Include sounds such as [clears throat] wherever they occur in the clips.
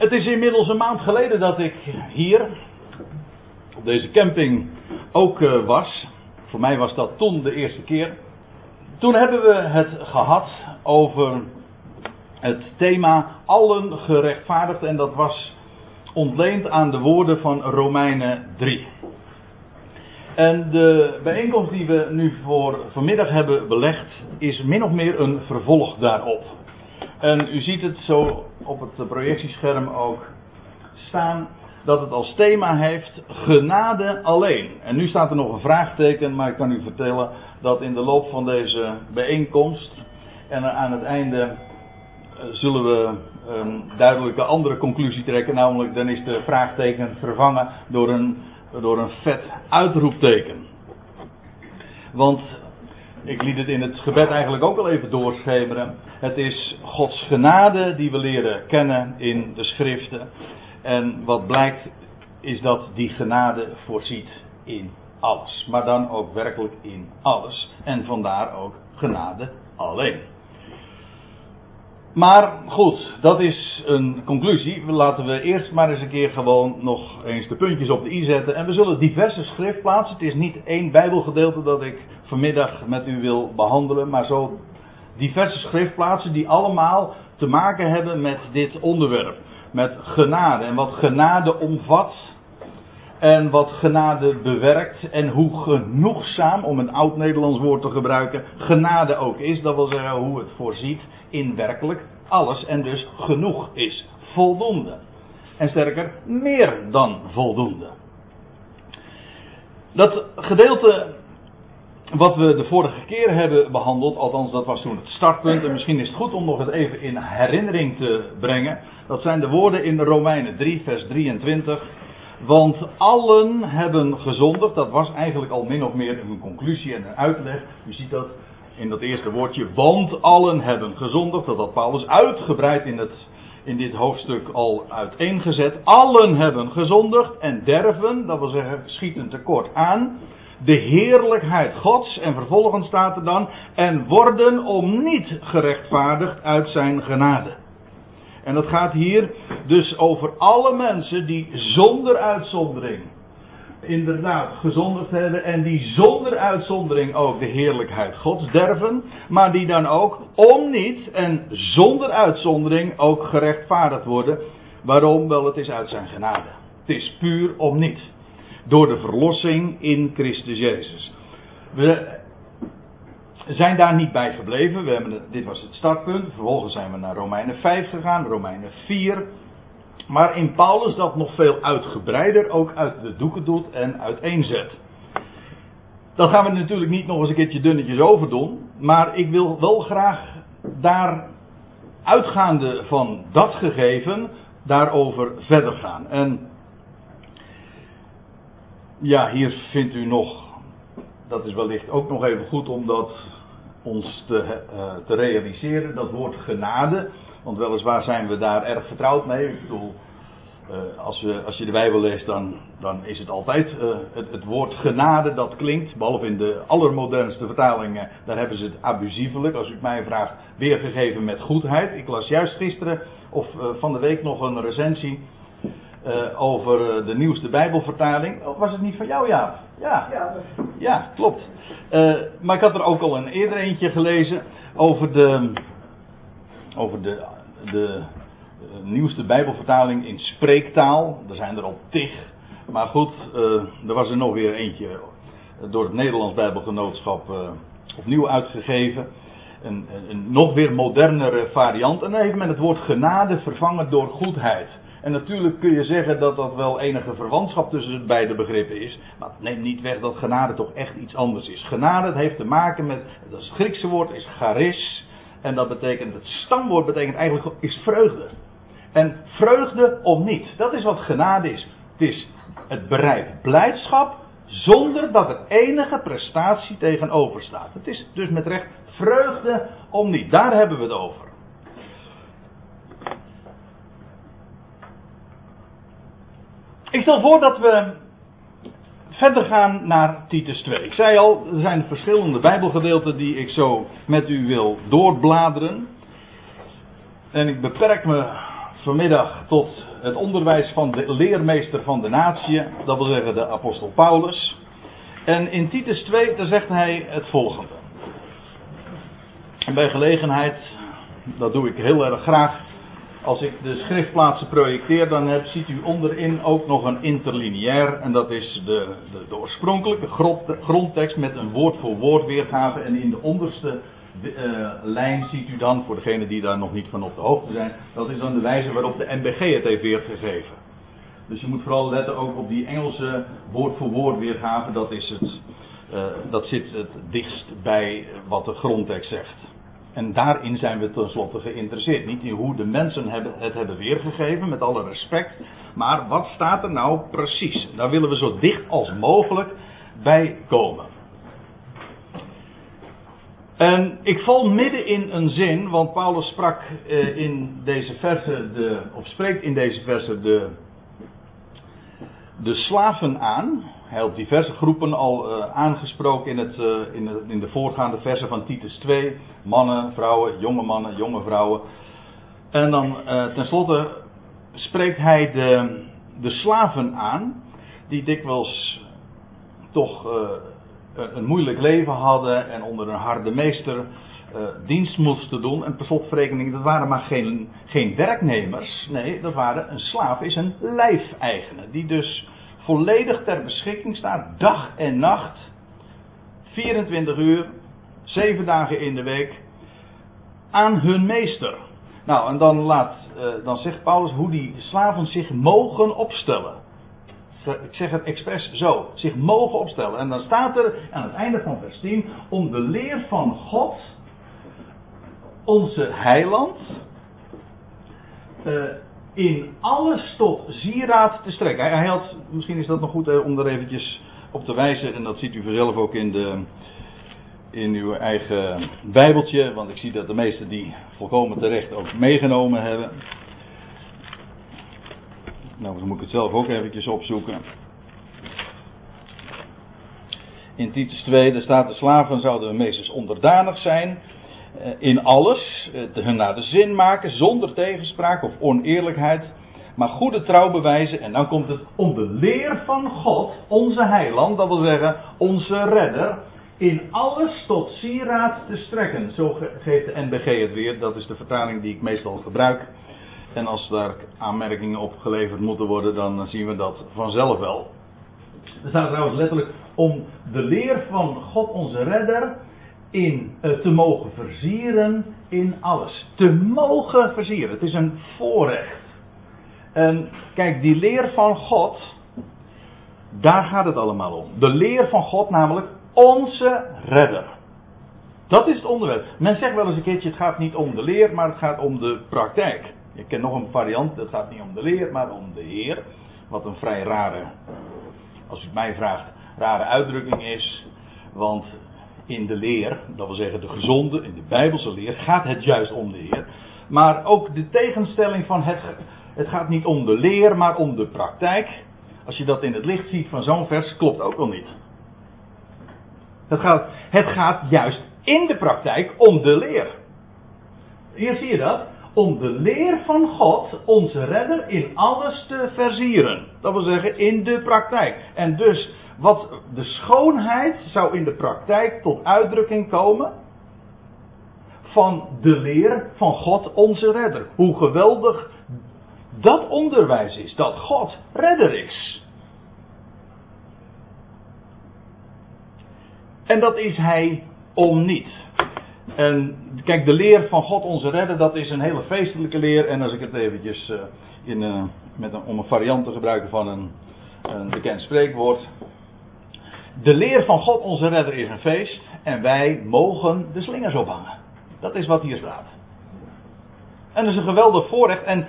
Het is inmiddels een maand geleden dat ik hier op deze camping ook uh, was. Voor mij was dat toen de eerste keer. Toen hebben we het gehad over het thema allen gerechtvaardigd en dat was ontleend aan de woorden van Romeinen 3. En de bijeenkomst die we nu voor vanmiddag hebben belegd is min of meer een vervolg daarop. En u ziet het zo op het projectiescherm ook staan dat het als thema heeft genade alleen. En nu staat er nog een vraagteken, maar ik kan u vertellen dat in de loop van deze bijeenkomst en aan het einde eh, zullen we een duidelijke andere conclusie trekken, namelijk dan is de vraagteken vervangen door een, door een vet uitroepteken. Want ik liet het in het gebed eigenlijk ook al even doorschemeren. Het is Gods genade die we leren kennen in de schriften. En wat blijkt is dat die genade voorziet in alles. Maar dan ook werkelijk in alles. En vandaar ook genade alleen. Maar goed, dat is een conclusie. Laten we eerst maar eens een keer gewoon nog eens de puntjes op de i zetten. En we zullen diverse schriftplaatsen. Het is niet één Bijbelgedeelte dat ik vanmiddag met u wil behandelen, maar zo diverse schriftplaatsen die allemaal te maken hebben met dit onderwerp. Met genade en wat genade omvat. En wat genade bewerkt en hoe genoegzaam, om een oud Nederlands woord te gebruiken, genade ook is. Dat wil zeggen hoe het voorziet in werkelijk alles en dus genoeg is. Voldoende. En sterker, meer dan voldoende. Dat gedeelte wat we de vorige keer hebben behandeld, althans dat was toen het startpunt, en misschien is het goed om nog eens even in herinnering te brengen. Dat zijn de woorden in Romeinen 3, vers 23. Want allen hebben gezondigd, dat was eigenlijk al min of meer een conclusie en een uitleg. U ziet dat in dat eerste woordje, want allen hebben gezondigd. Dat had Paulus uitgebreid in, het, in dit hoofdstuk al uiteengezet. Allen hebben gezondigd en derven, dat wil zeggen schieten tekort aan, de heerlijkheid Gods. En vervolgens staat er dan, en worden om niet gerechtvaardigd uit zijn genade. En dat gaat hier dus over alle mensen die zonder uitzondering inderdaad gezondigd hebben en die zonder uitzondering ook de heerlijkheid Gods derven, maar die dan ook om niet en zonder uitzondering ook gerechtvaardigd worden. Waarom? Wel, het is uit zijn genade. Het is puur om niet. Door de verlossing in Christus Jezus. We zijn daar niet bij gebleven. We hebben, dit was het startpunt. Vervolgens zijn we naar Romeinen 5 gegaan, Romeinen 4. Maar in Paulus dat nog veel uitgebreider ook uit de doeken doet en uiteenzet. Dat gaan we natuurlijk niet nog eens een keertje dunnetjes over doen. Maar ik wil wel graag daar uitgaande van dat gegeven daarover verder gaan. En ja, hier vindt u nog, dat is wellicht ook nog even goed om dat ons te, uh, te realiseren, dat woord genade. Want weliswaar zijn we daar erg vertrouwd mee. Ik bedoel, uh, als, we, als je de Bijbel leest, dan, dan is het altijd uh, het, woord genade dat klinkt. Behalve in de allermodernste vertalingen, daar hebben ze het abusievelijk. Als u het mij vraagt, weergegeven met goedheid. Ik las juist gisteren of van de week nog een recensie over de nieuwste Bijbelvertaling. Oh, was het niet van jou, Jaap? Ja, ja, ja klopt. maar ik had er ook al een eerder eentje gelezen over de over de, de nieuwste Bijbelvertaling in spreektaal. Er zijn er al tig. Maar goed, uh, er was er nog weer eentje door het Nederlands Bijbelgenootschap opnieuw uitgegeven. Een, een, nog weer modernere variant. En dan heeft men het woord genade vervangen door goedheid. En natuurlijk kun je zeggen dat dat wel enige verwantschap tussen de beide begrippen is. Maar het neemt niet weg dat genade toch echt iets anders is. Genade heeft te maken met, het Griekse woord is charis. En dat betekent, het stamwoord betekent eigenlijk is vreugde. En vreugde om niet. Dat is wat genade is. Het is het bereikt blijdschap zonder dat er enige prestatie tegenover staat. Het is dus met recht vreugde om niet. Daar hebben we het over. Ik stel voor dat we verder gaan naar Titus 2. Ik zei al, er zijn verschillende Bijbelgedeelten die ik zo met u wil doorbladeren. En ik beperk me vanmiddag tot het onderwijs van de leermeester van de natie, dat wil zeggen de apostel Paulus. En in Titus 2, daar zegt hij het volgende. En bij gelegenheid, dat doe ik heel erg graag, als ik de schriftplaatsen projecteer, dan heb, ziet u onderin ook nog een interlineair. En dat is de, de, oorspronkelijke grondtekst met een woord voor woord weergave. En in de onderste uh, lijn ziet u dan, voor degenen die daar nog niet van op de hoogte zijn, dat is dan de wijze waarop de MBG het heeft weergegeven. Dus je moet vooral letten ook op die Engelse woord voor woord weergave. Dat, is het, uh, dat zit het dichtst bij wat de grondtekst zegt. En daarin zijn we tenslotte geïnteresseerd. Niet in hoe de mensen het hebben weergegeven, met alle respect. Maar wat staat er nou precies? Daar willen we zo dicht als mogelijk bij komen. En ik val midden in een zin, want Paulus sprak eh, in deze verse, de, of spreekt in deze verse de, de slaven aan. Hij had diverse groepen al uh, aangesproken in, het, uh, in, de, in de voorgaande versen van Titus 2. Mannen, vrouwen, jonge mannen, jonge vrouwen. En dan uh, tenslotte spreekt hij de, de slaven aan, die dikwijls toch een moeilijk leven hadden en onder een harde meester dienst moesten doen. En per slotverrekening, dat waren maar geen, geen werknemers. Nee, dat waren een slaaf, is een lijfeigene. Die dus volledig ter beschikking staat, dag en nacht, 24 uur, 7 dagen in de week, aan hun meester. Nou, en dan, laat, uh, dan zegt Paulus hoe die slaven zich mogen opstellen. Ik zeg het expres zo, zich mogen opstellen. En dan staat er aan het einde van vers 10, om de leer van God, onze heiland, uh, in alles tot sieraad te strekken. Hij, had, misschien is dat nog goed om er eventjes op te wijzen, en dat ziet u vanzelf ook in, de, in uw eigen Bijbeltje, want ik zie dat de meesten die volkomen terecht ook meegenomen hebben. Nou, dan moet ik het zelf ook eventjes opzoeken. In Titus 2, daar staat de slaven zouden de meesters onderdanig zijn eh, in alles, eh, hun naar de zin maken, zonder tegenspraak of oneerlijkheid, maar goede trouw bewijzen. En dan komt het om de leer van God, onze heiland, dat wil zeggen onze redder, in alles tot sieraad te strekken. Zo geeft de NBG het weer, dat is de vertaling die ik meestal gebruik. En als daar aanmerkingen op geleverd moeten worden, dan zien we dat vanzelf wel. Er staat trouwens letterlijk om de leer van God onze redder in uh, te mogen versieren in alles. Te mogen versieren. Het is een voorrecht. En kijk, die leer van God, daar gaat het allemaal om. De leer van God, namelijk onze redder. Dat is het onderwerp. Men zegt wel eens een keertje: het gaat niet om de leer, maar het gaat om de praktijk. Je kent nog een variant, het gaat niet om de leer, maar om de Heer. Wat een vrij rare, als u het mij vraagt, rare uitdrukking is. Want in de leer, dat wil zeggen de gezonde, in de Bijbelse leer, gaat het juist om de Heer. Maar ook de tegenstelling van het, het gaat niet om de leer, maar om de praktijk. Als je dat in het licht ziet van zo'n vers, klopt ook al niet. Het gaat, het gaat juist in de praktijk om de leer. Hier zie je dat. Om de leer van God, onze redder, in alles te versieren. Dat wil zeggen in de praktijk. En dus wat de schoonheid zou in de praktijk tot uitdrukking komen van de leer van God onze redder. Hoe geweldig dat onderwijs is, dat God redder is. En dat is hij om niet. En kijk, de leer van God onze redder, dat is een hele feestelijke leer. En als ik het eventjes uh, in, uh, met een, om een variant te gebruiken van een, een bekend spreekwoord. De leer van God onze redder is een feest en wij mogen de slingers ophangen. Dat is wat hier staat. En dat is een geweldig voorrecht en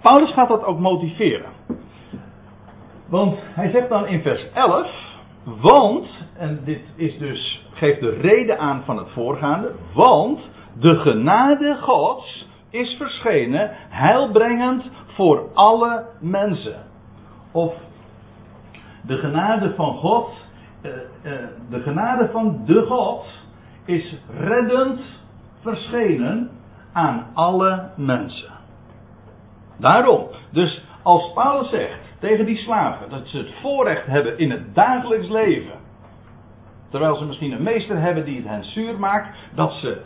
Paulus gaat dat ook motiveren. Want hij zegt dan in vers 11, want, en dit is dus, geeft de reden aan van het voorgaande, want de genade Gods is verschenen, heilbrengend voor alle mensen. Of de genade van God uh, de genade van de God is reddend verschenen aan alle mensen. Daarom. Dus als Paulus zegt tegen die slaven dat ze het voorrecht hebben in het dagelijks leven. Terwijl ze misschien een meester hebben die het hen zuur maakt. Dat ze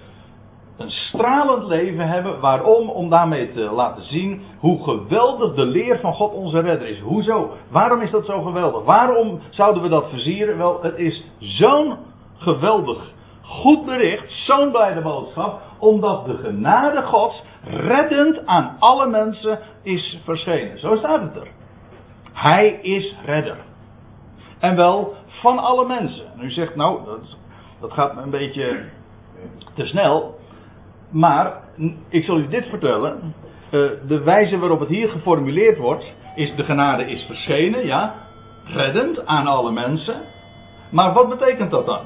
een stralend leven hebben. Waarom? Om daarmee te laten zien hoe geweldig de leer van God onze redder is. Hoezo? Waarom is dat zo geweldig? Waarom zouden we dat versieren? Wel, het is zo'n geweldig goed bericht, zo'n blijde boodschap, omdat de genade Gods reddend aan alle mensen is verschenen. Zo staat het er. Hij is redder. En wel van alle mensen. En u zegt, nou, dat, dat gaat me een beetje te snel. Maar ik zal u dit vertellen. Uh, de wijze waarop het hier geformuleerd wordt, is de genade is verschenen, ja, reddend aan alle mensen. Maar wat betekent dat dan?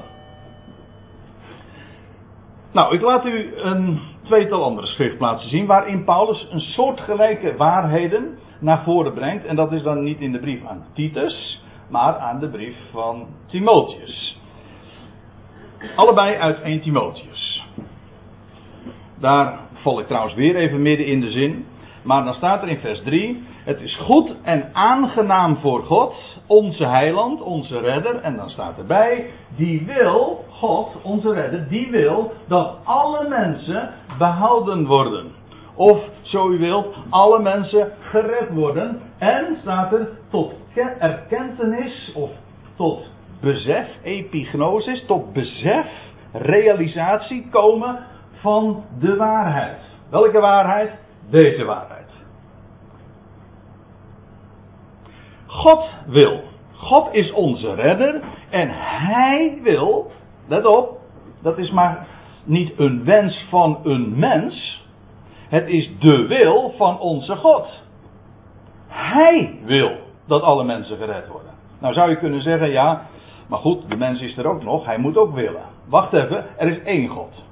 Nou, ik laat u een tweetal andere schriftplaatsen zien waarin Paulus een soortgelijke waarheden naar voren brengt. En dat is dan niet in de brief aan Titus, maar aan de brief van Timotheus. Allebei uit 1 Timotheus. Daar val ik trouwens weer even midden in de zin. Maar dan staat er in vers 3: Het is goed en aangenaam voor God, onze heiland, onze redder. En dan staat erbij: Die wil, God, onze redder, die wil dat alle mensen behouden worden. Of, zo u wilt, alle mensen gered worden. En staat er tot erkentenis of tot besef, epignosis, tot besef, realisatie komen van de waarheid. Welke waarheid? Deze waarheid. God wil. God is onze redder en Hij wil, let op, dat is maar niet een wens van een mens, het is de wil van onze God. Hij wil dat alle mensen gered worden. Nou zou je kunnen zeggen, ja, maar goed, de mens is er ook nog, hij moet ook willen. Wacht even, er is één God.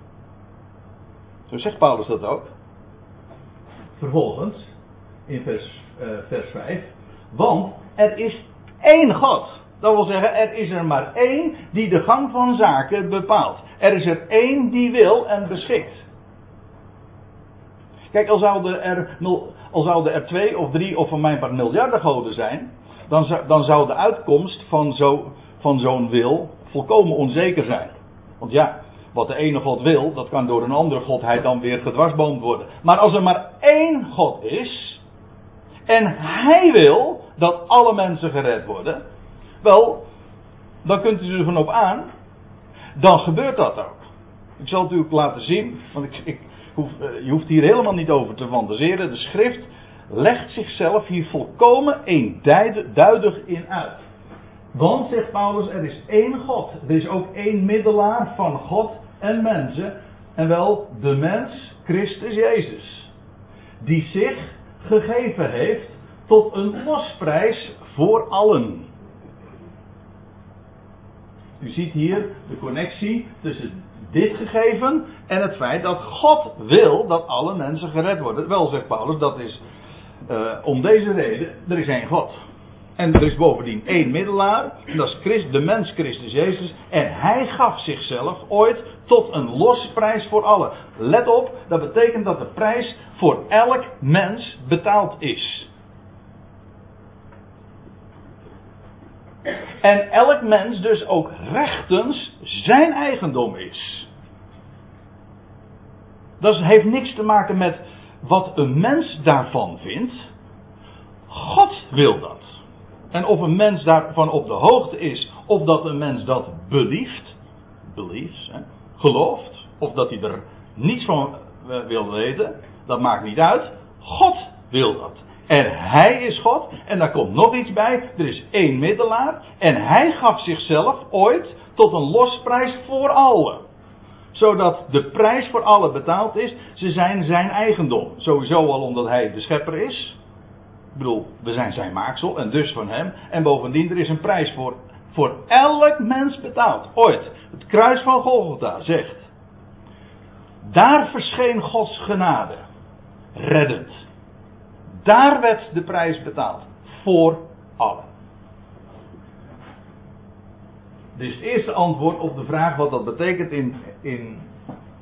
Zo zegt Paulus dat ook. Vervolgens, in vers, uh, vers 5. Want er is één God. Dat wil zeggen, er is er maar één die de gang van zaken bepaalt. Er is er één die wil en beschikt. Kijk, al zouden er, al zouden er twee of drie of van mijn part miljarden goden zijn, dan zou, dan zou de uitkomst van zo'n wil volkomen onzeker zijn. Want ja, wat de ene God wil, dat kan door een andere godheid dan weer gedwarsboomd worden. Maar als er maar één God is, en Hij wil dat alle mensen gered worden, wel, dan kunt u er van op aan, dan gebeurt dat ook. Ik zal het u ook laten zien, want ik, ik eh, je hoeft hier helemaal niet over te fantaseren. De schrift legt zichzelf hier volkomen eenduidig in uit. Want, zegt Paulus, er is één God. Er is ook één middelaar van God en mensen. En wel de mens, Christus Jezus. Die zich gegeven heeft tot een losprijs voor allen. U ziet hier de connectie tussen dit gegeven en het feit dat God wil dat alle mensen gered worden. Wel, zegt Paulus, dat is uh, om deze reden, er is één God. En er is bovendien één middelaar, en dat is Christ, de mens Christus Jezus. En hij gaf zichzelf ooit tot een losprijs voor allen. Let op, dat betekent dat de prijs voor elk mens betaald is. En elk mens dus ook rechtens zijn eigendom is. Dat heeft niks te maken met wat een mens daarvan vindt. God wil dat. En of een mens daarvan op de hoogte is, of dat een mens dat belieft, believes, gelooft, of dat hij er niets van eh, wil weten, dat maakt niet uit. God wil dat. En hij is God. En daar komt nog iets bij. Er is één middelaar. En hij gaf zichzelf ooit tot een losprijs voor allen. Zodat de prijs voor allen betaald is. Ze zijn zijn eigendom. Sowieso al omdat hij de schepper is. Ik bedoel, we zijn zijn maaksel en dus van hem. En bovendien, er is een prijs voor, voor elk mens betaald. Ooit. Het kruis van Golgotha zegt. Daar verscheen Gods genade. Reddend. Daar werd de prijs betaald. Voor allen. Is het eerste antwoord op de vraag wat dat betekent in, in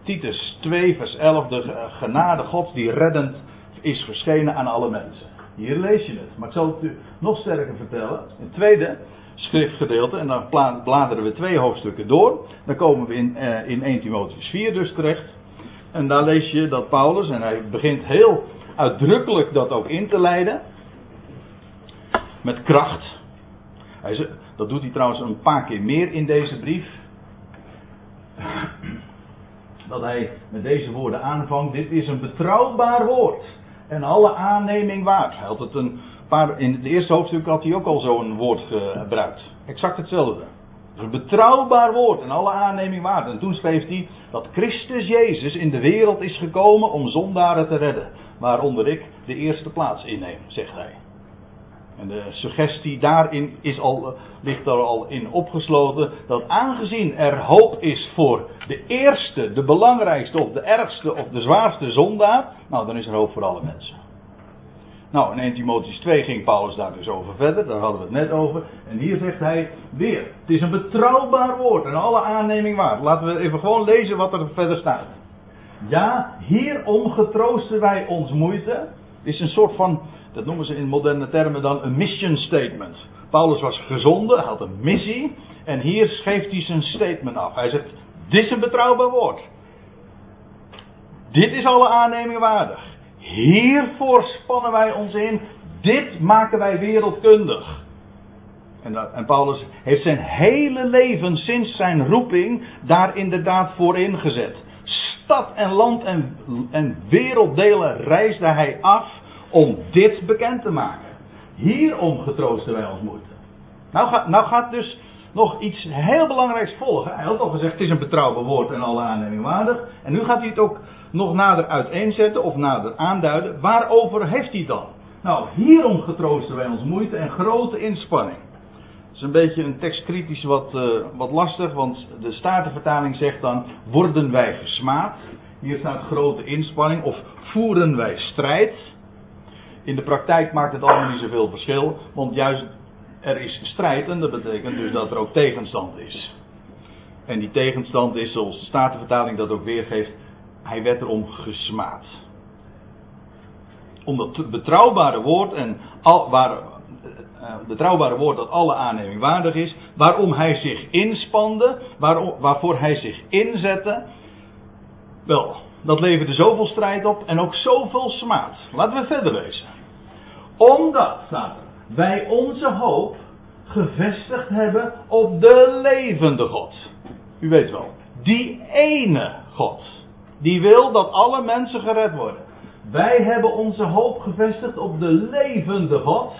Titus 2, vers 11. De genade Gods die reddend is verschenen aan alle mensen. Hier lees je het. Maar ik zal het u nog sterker vertellen. Het tweede schriftgedeelte, en dan bladeren we twee hoofdstukken door. Dan komen we in, uh, in 1 Timotheus 4 dus terecht. En daar lees je dat Paulus, en hij begint heel uitdrukkelijk dat ook in te leiden. Met kracht. Hij, dat doet hij trouwens een paar keer meer in deze brief. [clears throat] Dat hij met deze woorden aanvangt: Dit is een betrouwbaar woord. En alle aanneming waard. Hij had het een paar, in het eerste hoofdstuk had hij ook al zo'n woord gebruikt. Exact hetzelfde. een betrouwbaar woord en alle aanneming waard. En toen schreef hij dat Christus Jezus in de wereld is gekomen om zondaren te redden. Waaronder ik de eerste plaats inneem, zegt hij. En de suggestie daarin is al, ligt er al in opgesloten dat aangezien er hoop is voor de eerste, de belangrijkste of de ergste of de zwaarste zondaar, nou dan is er hoop voor alle mensen. Nou, in 1 Timotheus 2 ging Paulus daar dus over verder, daar hadden we het net over. En hier zegt hij weer, het is een betrouwbaar woord en alle aanneming waard. Laten we even gewoon lezen wat er verder staat. Ja, hierom getroosten wij ons moeite. Is een soort van, dat noemen ze in moderne termen dan een mission statement. Paulus was gezonden, had een missie. En hier geeft hij zijn statement af. Hij zegt, dit is een betrouwbaar woord. Dit is alle aanneming waardig. Hiervoor spannen wij ons in. Dit maken wij wereldkundig. En, dat, en, Paulus heeft zijn hele leven sinds zijn roeping daar inderdaad voor ingezet. Stad en land en, en werelddelen reisde hij af om dit bekend te maken. Hierom getroosten wij ons moeite. Nou, gaat, nou gaat dus nog iets heel belangrijks volgen. Hij had al gezegd, het is een betrouwbaar woord en alle aanneming waardig. En nu gaat hij het ook nog nader uiteenzetten of nader aanduiden. Waarover heeft hij dan? Nou, hierom getroosten wij ons moeite en grote inspanning. Is een beetje een tekst kritisch wat, uh, wat lastig, want de Statenvertaling zegt dan: worden wij gesmaad? Hier staat grote inspanning, of voeren wij strijd? In de praktijk maakt het allemaal niet zoveel verschil, want juist er is strijd en dat betekent dus dat er ook tegenstand is. En die tegenstand is, zoals de Statenvertaling dat ook weergeeft, hij werd erom gesmaad. Om dat betrouwbare woord en al, waar, betrouwbare woord dat alle aanneming waardig is, waarom hij zich inspande, waarvoor hij zich inzette. Wel, dat leverde zoveel strijd op en ook zoveel smaad. Laten we verder lezen. Omdat, staat er, wij onze hoop gevestigd hebben op de levende God. U weet wel, die ene God. Die wil dat alle mensen gered worden. Wij hebben onze hoop gevestigd op de levende God.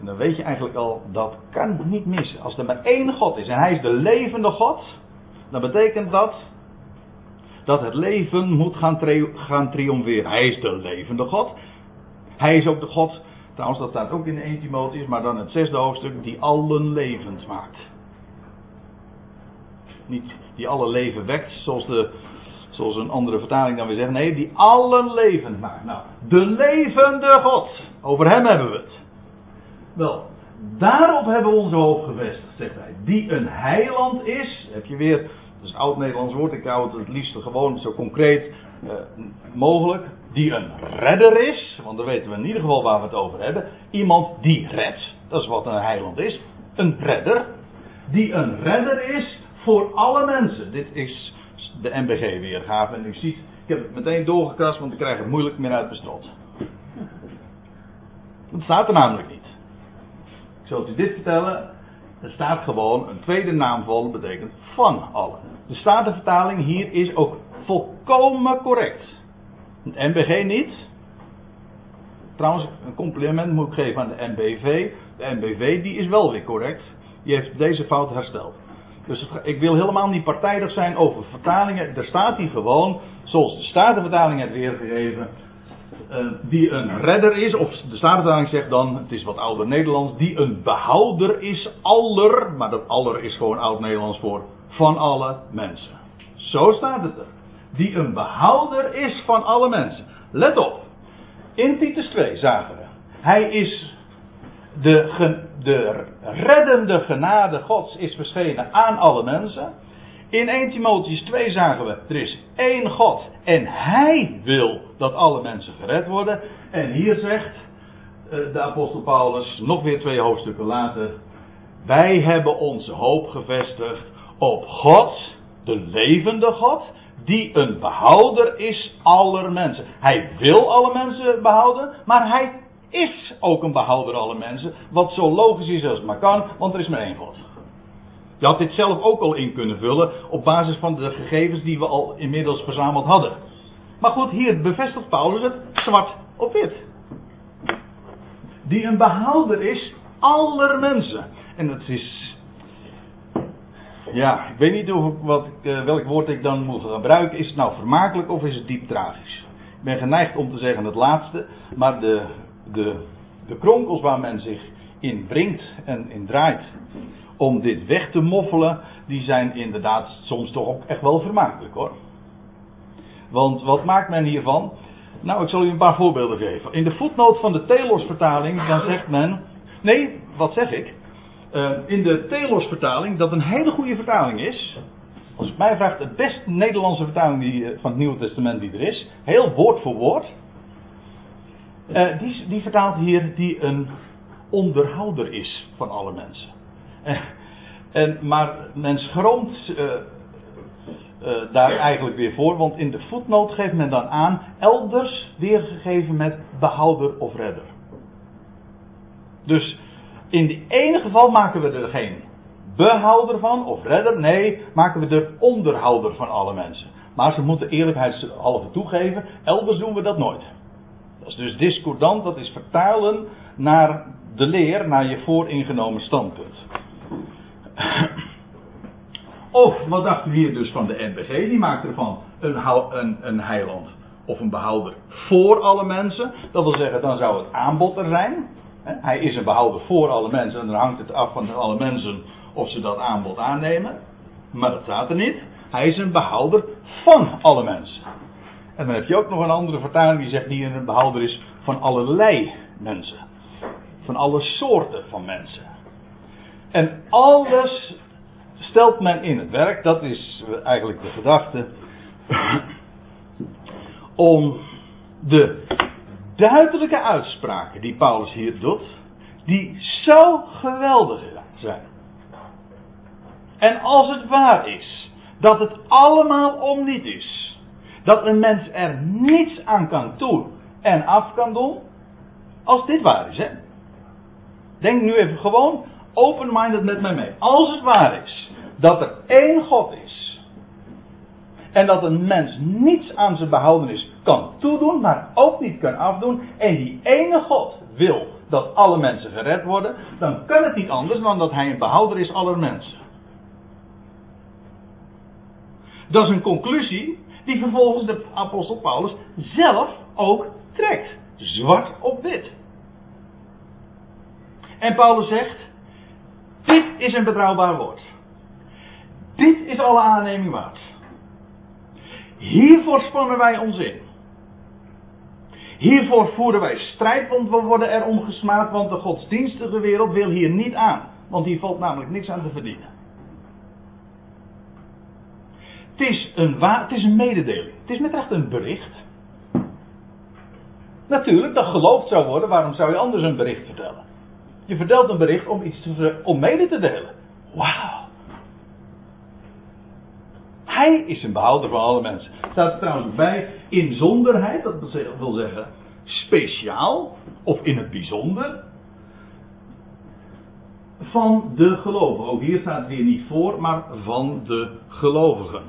En dan weet je eigenlijk al, dat kan niet missen. Als er maar één God is en hij is de levende God, dan betekent dat dat het leven moet gaan, gaan triomferen. Hij is de levende God. Hij is ook de God, trouwens dat staat ook in 1 Timotheus, maar dan het zesde hoofdstuk, die allen levend maakt. Niet die alle leven wekt, zoals, de, zoals een andere vertaling dan weer zegt. Nee, die allen levend maakt. Nou, de levende God. Over hem hebben we het. Wel, daarop hebben we onze hoop gevestigd, zegt hij. Die een heiland is. Heb je weer, dat is een oud-Nederlands woord, ik hou het het liefst gewoon zo concreet uh, mogelijk. Die een redder is, want dan weten we in ieder geval waar we het over hebben. Iemand die redt, dat is wat een heiland is. Een redder. Die een redder is voor alle mensen. Dit is de MBG weergave. En u ziet, ik heb het meteen doorgekrast, want ik krijg het moeilijk meer uit mijn strot. Dat staat er namelijk niet. Ik zal u dit vertellen. Er staat gewoon een tweede naamval betekent van allen. De statenvertaling hier is ook volkomen correct. Het MBG niet. Trouwens, een compliment moet ik geven aan de MBV. De MBV die is wel weer correct. Die heeft deze fout hersteld. Dus ik wil helemaal niet partijdig zijn over vertalingen. Er staat hier gewoon, zoals de Statenvertaling het weergegeven, uh, die een redder is, of de Statenvertaling zegt dan, het is wat ouder Nederlands, die een behouder is, aller, maar dat aller is gewoon oud Nederlands voor, van alle mensen. Zo staat het er. Die een behouder is van alle mensen. Let op. In Titus 2 zagen we. Hij is de, de reddende genade Gods is verschenen aan alle mensen. In 1 Timotheus 2 zagen we, er is één God en Hij wil dat alle mensen gered worden. En hier zegt eh, de apostel Paulus, nog weer twee hoofdstukken later, wij hebben onze hoop gevestigd op God, de levende God, die een behouder is aller mensen. Hij wil alle mensen behouden, maar hij is ook een behouder aller mensen. Wat zo logisch is als het maar kan, want er is maar één God. Je had dit zelf ook al in kunnen vullen op basis van de gegevens die we al inmiddels verzameld hadden. Maar goed, hier bevestigt Paulus het zwart op wit. Die een behouder is aller mensen. En dat is. Ja, ik weet niet wat, uh, welk woord ik dan moet gebruiken. Is het nou vermakelijk of is het diep tragisch? Ik ben geneigd om te zeggen het laatste. Maar de, de, de kronkels waar men zich in brengt en in draait om dit weg te moffelen, die zijn inderdaad soms toch ook echt wel vermakelijk hoor. Want wat maakt men hiervan? Nou, ik zal u een paar voorbeelden geven. In de voetnoot van de Telos-vertaling, dan zegt men. Nee, wat zeg ik? Uh, in de Telos-vertaling, dat een hele goede vertaling is. Als mij vraagt, de beste Nederlandse vertaling die, eh, van het Nieuwe Testament die er is. Heel woord voor woord. Uh, die, die vertaalt hier die een onderhouder is van alle mensen. [laughs] En, maar men schroomt uh, uh, daar eigenlijk weer voor, want in de voetnoot geeft men dan aan elders weergegeven met behouder of redder. Dus in die ene geval maken we er geen behouder van of redder, nee, maken we er onderhouder van alle mensen. Maar ze moeten eerlijkheidshalve toegeven, elders doen we dat nooit. Dat is dus discordant, dat is vertalen naar de leer, naar je vooringenomen standpunt. [coughs] Of wat dachten we hier dus van de NBG? Die maakt ervan een, een, een heiland of een behouder voor alle mensen. Dat wil zeggen, dan zou het aanbod er zijn. Hij is een behouder voor alle mensen en dan hangt het af van alle mensen of ze dat aanbod aannemen. Maar dat staat er niet. Hij is een behouder van alle mensen. En dan heb je ook nog een andere vertaling die zegt die een behouder is van allerlei mensen. Van alle soorten van mensen. En alles stelt men in het werk, dat is eigenlijk de gedachte, om de duidelijke uitspraken die Paulus hier doet, die zo geweldig zijn. En als het waar is dat het allemaal om niet is, dat een mens er niets aan kan doen en af kan doen, als dit waar is, hè. Denk nu even gewoon open-minded met mij mee. Als het waar is dat er één God is. En dat een mens niets aan zijn behoudenis kan toedoen, maar ook niet kan afdoen. En die ene God wil dat alle mensen gered worden. Dan kan het niet anders dan dat hij een behouder is aller mensen. Dat is een conclusie die vervolgens de apostel Paulus zelf ook trekt. Zwart op wit. En Paulus zegt: Dit is een betrouwbaar woord. Dit is alle aanneming waard. Hiervoor spannen wij ons in. Hiervoor voeren wij strijd, want we worden erom gesmaad, want de godsdienstige wereld wil hier niet aan. Want hier valt namelijk niks aan te verdienen. Het is een, het is een mededeling. Het is met echt een bericht. Natuurlijk, dat geloofd zou worden, waarom zou je anders een bericht vertellen? Je vertelt een bericht om iets om mede te delen. Wauw. Hij is een behouder van alle mensen. Staat er trouwens bij inzonderheid, dat wil zeggen speciaal of in het bijzonder van de gelovigen. Ook hier staat het weer niet voor, maar van de gelovigen.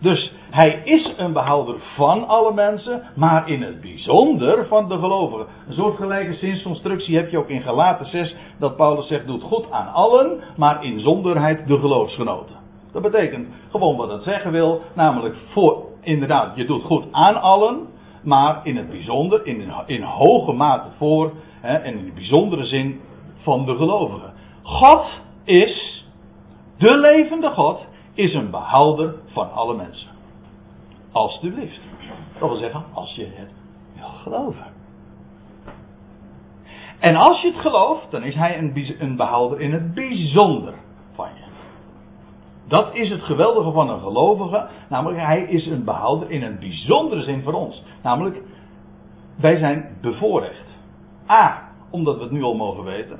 Dus hij is een behouder van alle mensen, maar in het bijzonder van de gelovigen. Een soortgelijke zinsconstructie heb je ook in Galaten 6, dat Paulus zegt: doet goed aan allen, maar in zonderheid de geloofsgenoten. Dat betekent gewoon wat het zeggen wil, namelijk voor, inderdaad, je doet goed aan allen, maar in het bijzonder, in, in hoge mate voor, hè, en in de bijzondere zin van de gelovigen. God is, de levende God, is een behouder van alle mensen. Alsjeblieft. Dat wil zeggen, als je het wil geloven. En als je het gelooft, dan is hij een, behouder in het bijzonder van je. Dat is het geweldige van een gelovige. Namelijk, hij is een behouder in een bijzondere zin voor ons. Namelijk, wij zijn bevoorrecht. A, omdat we het nu al mogen weten.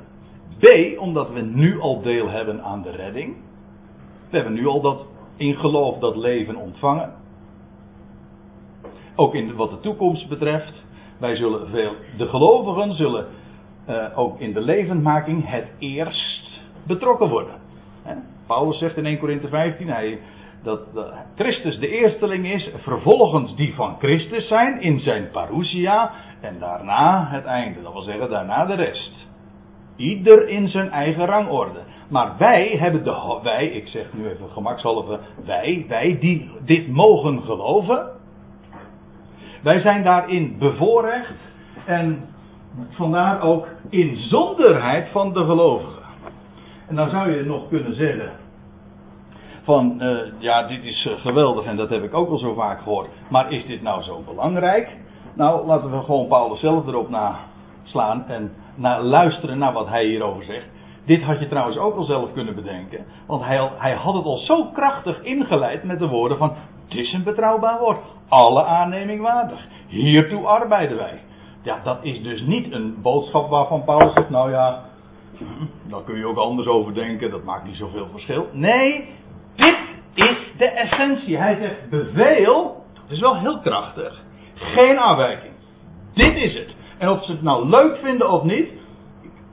B, omdat we nu al deel hebben aan de redding. We hebben nu al dat in geloof dat leven ontvangen. Ook in wat de toekomst betreft. Wij zullen veel, de gelovigen zullen uh, ook in de levendmaking het eerst betrokken worden. Paulus zegt in 1 Corinthië 15 hij, dat, dat, Christus de eersteling is, vervolgens die van Christus zijn in zijn parousia en daarna het einde. Dat wil zeggen daarna de rest. Ieder in zijn eigen rangorde. Maar wij hebben de, wij, ik zeg nu even gemakshalve, wij, wij die dit mogen geloven. Wij zijn daarin bevoorrecht en vandaar ook inzonderheid van de gelovigen. En dan zou je nog kunnen zeggen. Van uh, ja, dit is uh, geweldig en dat heb ik ook al zo vaak gehoord. Maar is dit nou zo belangrijk? Nou, laten we gewoon Paulus zelf erop naslaan en naar luisteren naar wat hij hierover zegt. Dit had je trouwens ook al zelf kunnen bedenken. Want hij, hij had het al zo krachtig ingeleid met de woorden van. Het is een betrouwbaar woord. Alle aanneming waardig. Hiertoe arbeiden wij. Ja, dat is dus niet een boodschap waarvan Paulus zegt, nou ja, daar kun je ook anders over denken, dat maakt niet zoveel verschil. Nee, dit is de essentie. Hij zegt beveel, het is wel heel krachtig, geen afwijking. Dit is het. En of ze het nou leuk vinden of niet,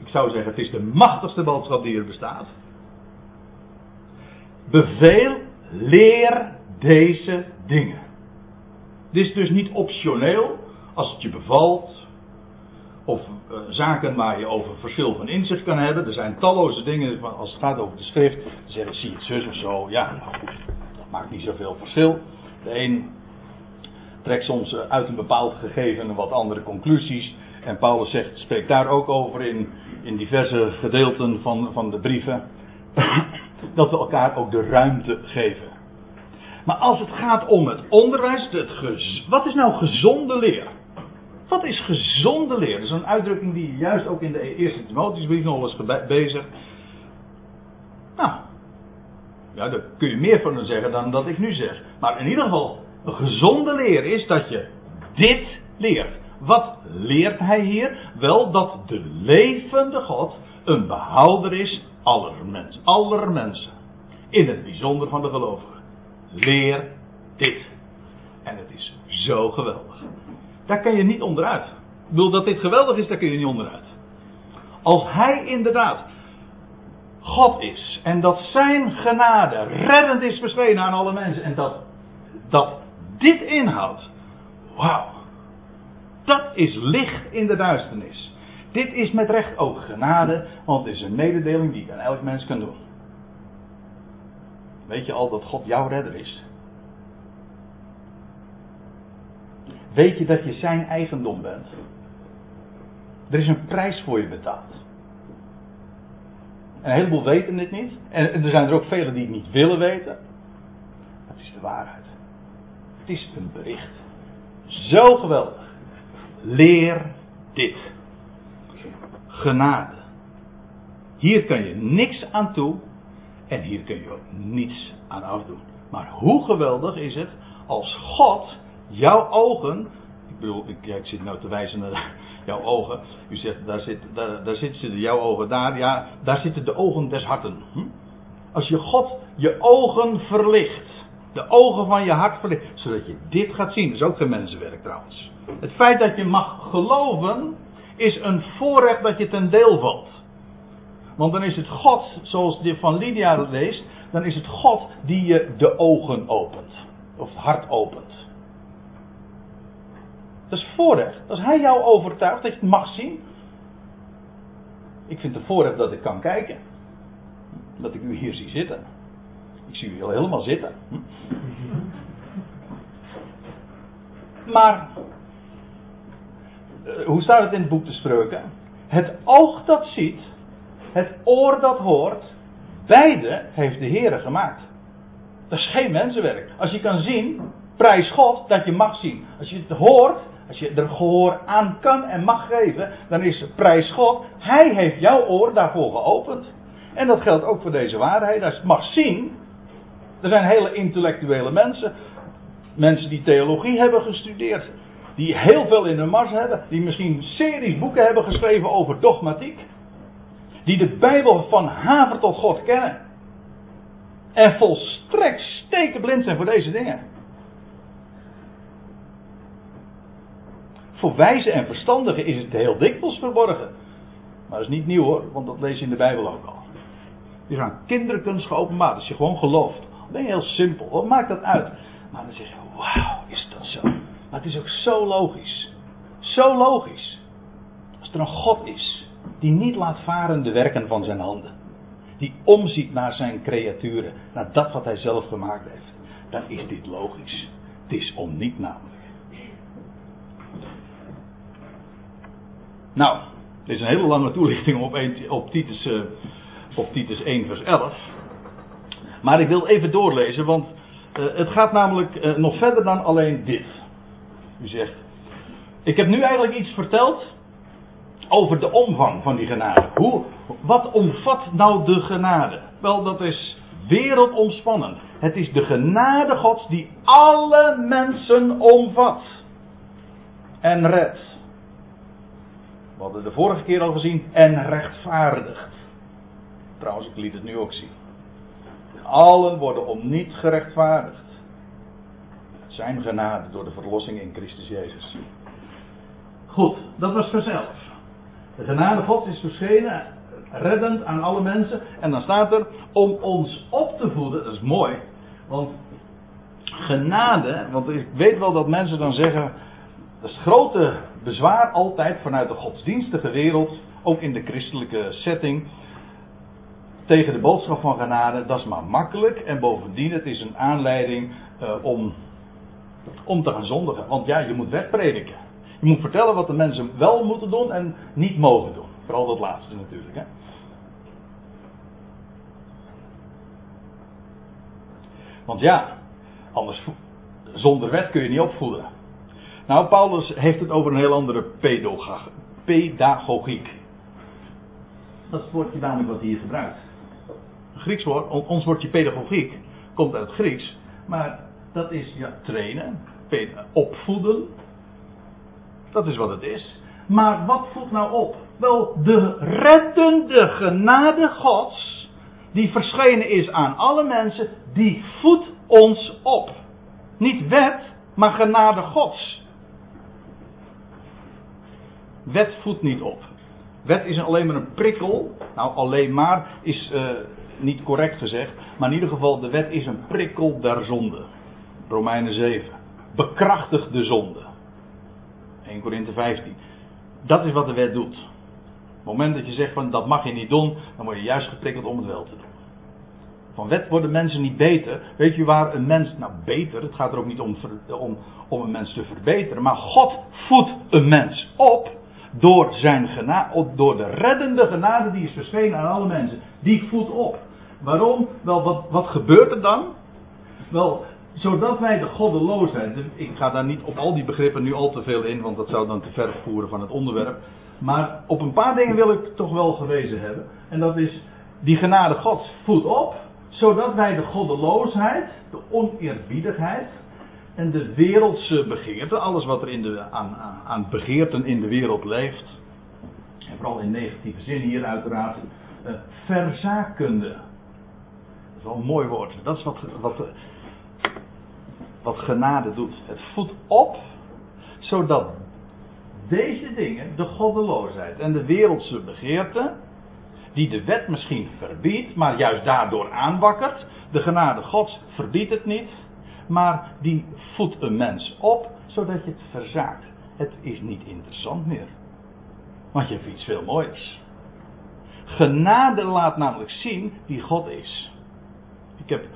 ik zou zeggen, het is de machtigste boodschap die er bestaat. Beveel, leer deze dingen. Dit is dus niet optioneel, als het je bevalt, of uh, zaken waar je over verschil van inzicht kan hebben. Er zijn talloze dingen, als het gaat over de schrift, zeggen zie het zus of zo. Ja, nou dat maakt niet zoveel verschil. De een trekt soms eh, uit een bepaald gegeven wat andere conclusies. En Paulus zegt, spreekt daar ook over in, in diverse gedeelten van, van de brieven. [clears throat] dat we elkaar ook de ruimte geven. Maar als het gaat om het onderwijs, het wat is nou gezonde leer? Wat is gezonde leer? Dat is een uitdrukking die juist ook in de eerste Timotheusbrief nog eens bezig. Nou, ja, daar kun je meer van zeggen dan dat ik nu zeg. Maar in ieder geval, een gezonde leer is dat je dit leert. Wat leert hij hier? Wel dat de levende God een behouder is aller mensen. Aller mensen. In het bijzonder van de gelovigen. Leer dit. En het is zo geweldig. Daar kan je niet onderuit. Ik bedoel dat dit geweldig is, daar kun je niet onderuit. Als hij inderdaad God is en dat zijn genade reddend is verschenen aan alle mensen en dat, dat dit inhoudt, wauw, dat is licht in de duisternis. Dit is met recht ook genade, want het is een mededeling die ik aan elk mens kan doen. Weet je al dat God jouw redder is? Weet je dat je zijn eigendom bent? Er is een prijs voor je betaald. En een heleboel weten dit niet. En er zijn er ook velen die het niet willen weten. Het is de waarheid. Het is een bericht. Zo geweldig. Leer dit. Genade. Hier kan je niks aan toe. En hier kun je ook niets aan afdoen. Maar hoe geweldig is het als God jouw ogen, ik bedoel, ik, ja, ik zit nou te wijzen naar [laughs] jouw ogen. U zegt, daar, zit, daar, daar zitten jouw ogen daar. Ja, daar zitten de ogen des harten. Hm? Als je God je ogen verlicht. De ogen van je hart verlicht. Zodat je dit gaat zien. Dat is ook geen mensenwerk trouwens. Het feit dat je mag geloven. Is een voorrecht dat je ten deel valt. Want dan is het God, zoals die van Lydia leest. Dan is het God die je de ogen opent. Of het hart opent. Dat is voorrecht. Als hij jou overtuigt dat je het mag zien. Ik vind het voorrecht dat ik kan kijken. Dat ik u hier zie zitten. Ik zie u al helemaal zitten. Hm? Maar, eh, hoe staat het in het boek te spreuken? Het oog dat ziet, het oor dat hoort, beide heeft de Heer gemaakt. Dat is geen mensenwerk. Als je kan zien, prijs God dat je mag zien. Als je het hoort, als je er gehoor aan kan en mag geven, dan is prijs God. Hij heeft jouw oor daarvoor geopend. En dat geldt ook voor deze waarheid. Als je het mag zien, Er zijn hele intellectuele mensen, mensen die theologie hebben gestudeerd, die heel veel in de mars hebben, die misschien series boeken hebben geschreven over dogmatiek, die de Bijbel van haver tot God kennen. En volstrekt stekenblind zijn voor deze dingen. Voor wijze en verstandigen is het heel dikwijls verborgen. Maar dat is niet nieuw hoor, want dat lees je in de Bijbel ook al. Die is aan kinderkunst geopenbaard, als je gewoon gelooft. Dan heel simpel, wat maakt dat uit? Maar dan zeg je, wauw, is dat zo? Maar het is ook zo logisch. Zo logisch. Als er een God is, die niet laat varen de werken van zijn handen. Die omziet naar zijn creaturen, naar dat wat hij zelf gemaakt heeft. Dan is dit logisch. Het is om niet namelijk. Nou, dit is een hele lange toelichting op, op, Titus, uh, op Titus 1 vers 11. Maar ik wil even doorlezen, want uh, het gaat namelijk uh, nog verder dan alleen dit. U zegt, ik heb nu eigenlijk iets verteld over de omvang van die genade. Hoe, wat omvat nou de genade? Wel, dat is wereldomspannend. Het is de genade Gods die alle mensen omvat en redt. We hadden de vorige keer al gezien en rechtvaardigt. Trouwens, ik liet het nu ook zien. Allen worden om niet gerechtvaardigd. Het zijn genade door de verlossing in Christus Jezus. Goed, dat was 11. De genade Gods is verschenen, reddend aan alle mensen. En dan staat er, om ons op te voeden, dat is mooi. Want genade, want ik weet wel dat mensen dan zeggen, dat is het grote bezwaar altijd vanuit de godsdienstige wereld, ook in de christelijke setting, tegen de boodschap van genade, dat is maar makkelijk. En bovendien, het is een aanleiding uh, om, om te gaan zondigen. Want ja, je moet wet prediken. Je moet vertellen wat de mensen wel moeten doen en niet mogen doen. Vooral dat laatste natuurlijk. Hè. Want ja, anders zonder wet kun je niet opvoeden. Nou, Paulus heeft het over een heel andere pedagogiek. Dat is het woordje namelijk wat hij hier gebruikt. Grieks woord, ons woordje pedagogiek komt uit het Grieks, maar dat is ja, trainen, opvoeden. Dat is wat het is. Maar wat voedt nou op? Wel, de reddende genade Gods, die verschenen is aan alle mensen, die voedt ons op. Niet wet, maar genade Gods. Wet voedt niet op. Wet is alleen maar een prikkel. Nou, alleen maar is uh, niet correct gezegd. Maar in ieder geval, de wet is een prikkel der zonde. Romeinen 7. Bekrachtigt de zonde. 1 Korinthe 15. Dat is wat de wet doet. Op het moment dat je zegt van dat mag je niet doen, dan word je juist geprikkeld om het wel te doen. Van wet worden mensen niet beter. Weet je waar een mens, nou beter, het gaat er ook niet om, om, om een mens te verbeteren, maar God voedt een mens op door, zijn genade, door de reddende genade die is verschenen aan alle mensen. Die voedt op. Waarom? Wel, wat, wat gebeurt er dan? Wel, zodat wij de goddeloosheid. Ik ga daar niet op al die begrippen nu al te veel in, want dat zou dan te ver voeren van het onderwerp. Maar op een paar dingen wil ik toch wel gewezen hebben. En dat is, die genade Gods voedt op, zodat wij de goddeloosheid, de oneerbiedigheid, en de wereldse begeerte, alles wat er in de, aan, aan begeerten in de wereld leeft, en vooral in negatieve zin hier uiteraard, uh, verzaakkunde. Wel een mooi woord. Dat is wat, wat, wat genade doet. Het voedt op, zodat deze dingen, de goddeloosheid en de wereldse begeerte, die de wet misschien verbiedt, maar juist daardoor aanwakkert, de genade Gods verbiedt het niet, maar die voedt een mens op zodat je het verzaakt. Het is niet interessant meer. Want je hebt iets veel mooiers. Genade laat namelijk zien wie God is. Ik,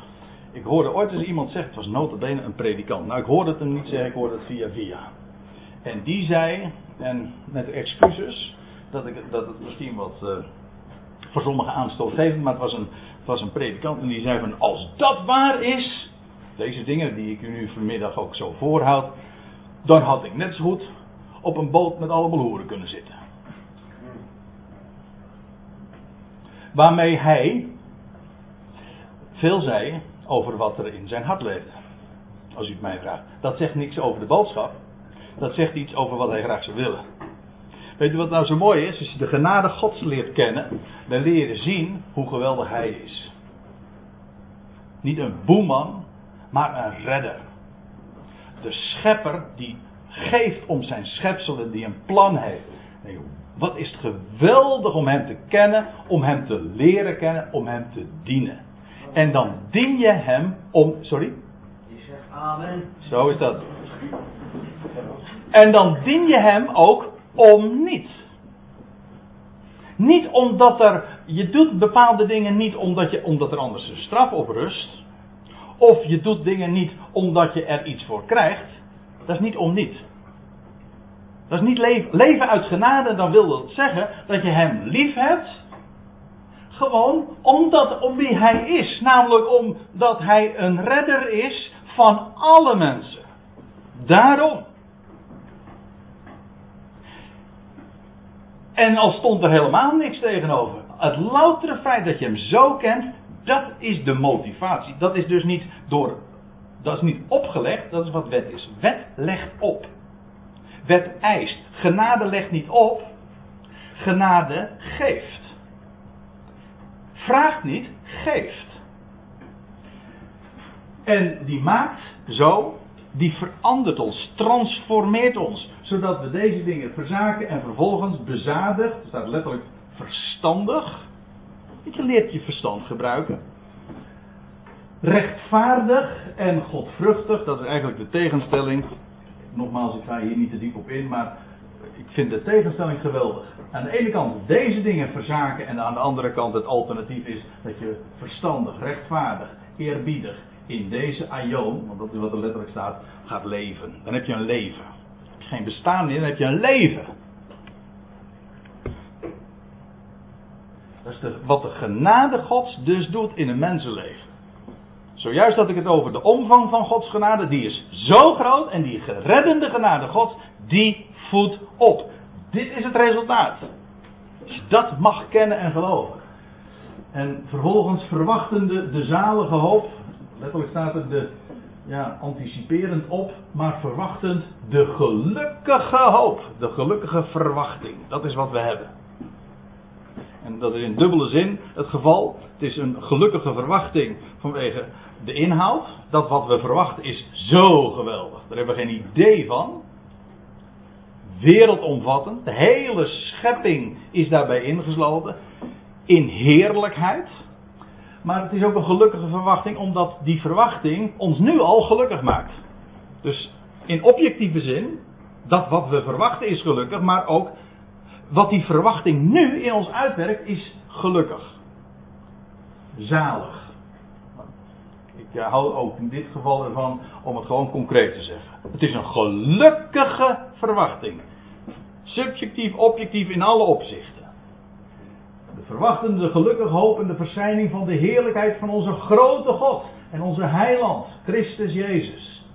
ik hoorde ooit eens iemand zeggen, het was notabene een predikant. Nou, ik hoorde het hem niet zeggen, ik hoorde het via via. En die zei, en met excuses, dat, ik, dat het misschien wat uh, voor sommigen aanstootgevend, maar het was, een, het was een predikant en die zei van, als dat waar is, deze dingen die ik u nu vanmiddag ook zo voorhoud, dan had ik net zo goed op een boot met allemaal hoeren kunnen zitten. Waarmee hij veel zei over wat er in zijn hart leefde. Als u het mij vraagt. Dat zegt niks over de boodschap. Dat zegt iets over wat hij graag zou willen. Weet u wat nou zo mooi is? Als je de genade Gods leert kennen, dan leer je zien hoe geweldig hij is. Niet een boeman, maar een redder. De schepper die geeft om zijn schepselen, die een plan heeft. wat is het geweldig om hem te kennen, om hem te leren kennen, om hem te dienen. En dan dien je hem om. Sorry? Amen. Zo is dat. En dan dien je hem ook om niet. Niet omdat er. Je doet bepaalde dingen niet omdat, je, omdat er anders een straf op rust. Of je doet dingen niet omdat je er iets voor krijgt. Dat is niet om niet. Dat is niet leven, leven uit genade, dan wil dat zeggen dat je hem lief hebt. Gewoon omdat, om wie hij is. Namelijk omdat hij een redder is van alle mensen. Daarom. En al stond er helemaal niks tegenover. Het loutere feit dat je hem zo kent, dat is de motivatie. Dat is dus niet door. Dat is niet opgelegd, dat is wat wet is. Wet legt op. Wet eist. Genade legt niet op. Genade geeft. Vraagt niet, geeft. En die maakt zo, die verandert ons, transformeert ons, zodat we deze dingen verzaken en vervolgens bezadigd, er staat letterlijk verstandig, je leert je verstand gebruiken. Rechtvaardig en godvruchtig, dat is eigenlijk de tegenstelling. Nogmaals, ik ga hier niet te diep op in, maar ik vind de tegenstelling geweldig. Aan de ene kant deze dingen verzaken en aan de andere kant het alternatief is dat je verstandig, rechtvaardig, eerbiedig in deze aion, want dat is wat er letterlijk staat, gaat leven. Dan heb je een leven. Geen bestaan meer, dan heb je een leven. Dat is wat de genade Gods dus doet in een mensenleven. Zojuist had ik het over de omvang van Gods genade, die is zo groot en die gereddende genade Gods, die voedt op. Dit is het resultaat. Dat mag kennen en geloven. En vervolgens verwachtende de zalige hoop, letterlijk staat er de, ja, anticiperend op, maar verwachtend de gelukkige hoop. De gelukkige verwachting. Dat is wat we hebben. En dat is in dubbele zin het geval. Het is een gelukkige verwachting vanwege de inhoud. Dat wat we verwachten is zo geweldig. Daar hebben we geen idee van. Wereldomvattend. De hele schepping is daarbij ingesloten. In heerlijkheid. Maar het is ook een gelukkige verwachting, omdat die verwachting ons nu al gelukkig maakt. Dus in objectieve zin, dat wat we verwachten is gelukkig, maar ook wat die verwachting nu in ons uitwerkt is gelukkig. Zalig. Ik hou ook in dit geval ervan om het gewoon concreet te zeggen. Het is een gelukkige verwachting. Subjectief, objectief in alle opzichten. De verwachtende, gelukkige hoop en de verschijning van de heerlijkheid van onze grote God en onze heiland, Christus Jezus.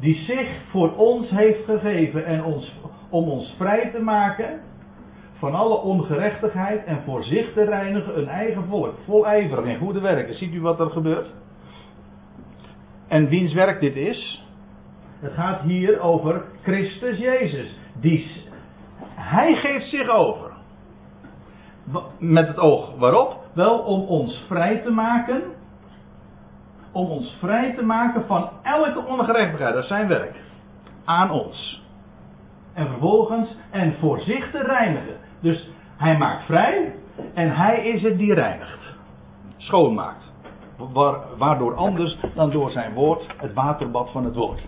Die zich voor ons heeft gegeven en ons, om ons vrij te maken van alle ongerechtigheid en voor zich te reinigen een eigen volk, vol ijver en goede werken. Ziet u wat er gebeurt? En wiens werk dit is? Het gaat hier over Christus Jezus. Die, hij geeft zich over. Met het oog waarop? Wel om ons vrij te maken. Om ons vrij te maken van elke ongerechtigheid. Dat is zijn werk. Aan ons. En vervolgens, en voor zich te reinigen. Dus hij maakt vrij en hij is het die reinigt. Schoonmaakt. Waardoor anders dan door zijn woord, het waterbad van het woord.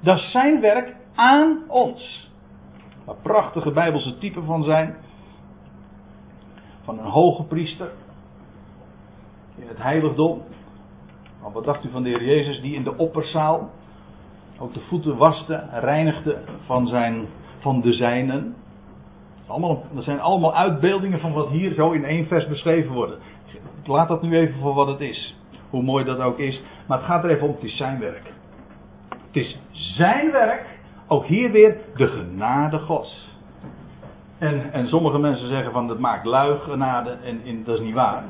Dat is zijn werk aan ons. Waar prachtige bijbelse typen van zijn. Van een hoge priester. In het heiligdom. wat dacht u van de Heer Jezus die in de opperzaal ook de voeten waste, reinigde van, zijn, van de zijnen. Allemaal, dat zijn allemaal uitbeeldingen van wat hier zo in één vers beschreven worden. Ik laat dat nu even voor wat het is. Hoe mooi dat ook is. Maar het gaat er even om, het is zijn werk. Het is zijn werk, ook hier weer de genade Gods. En, en sommige mensen zeggen van dat maakt lui genade en, en dat is niet waar.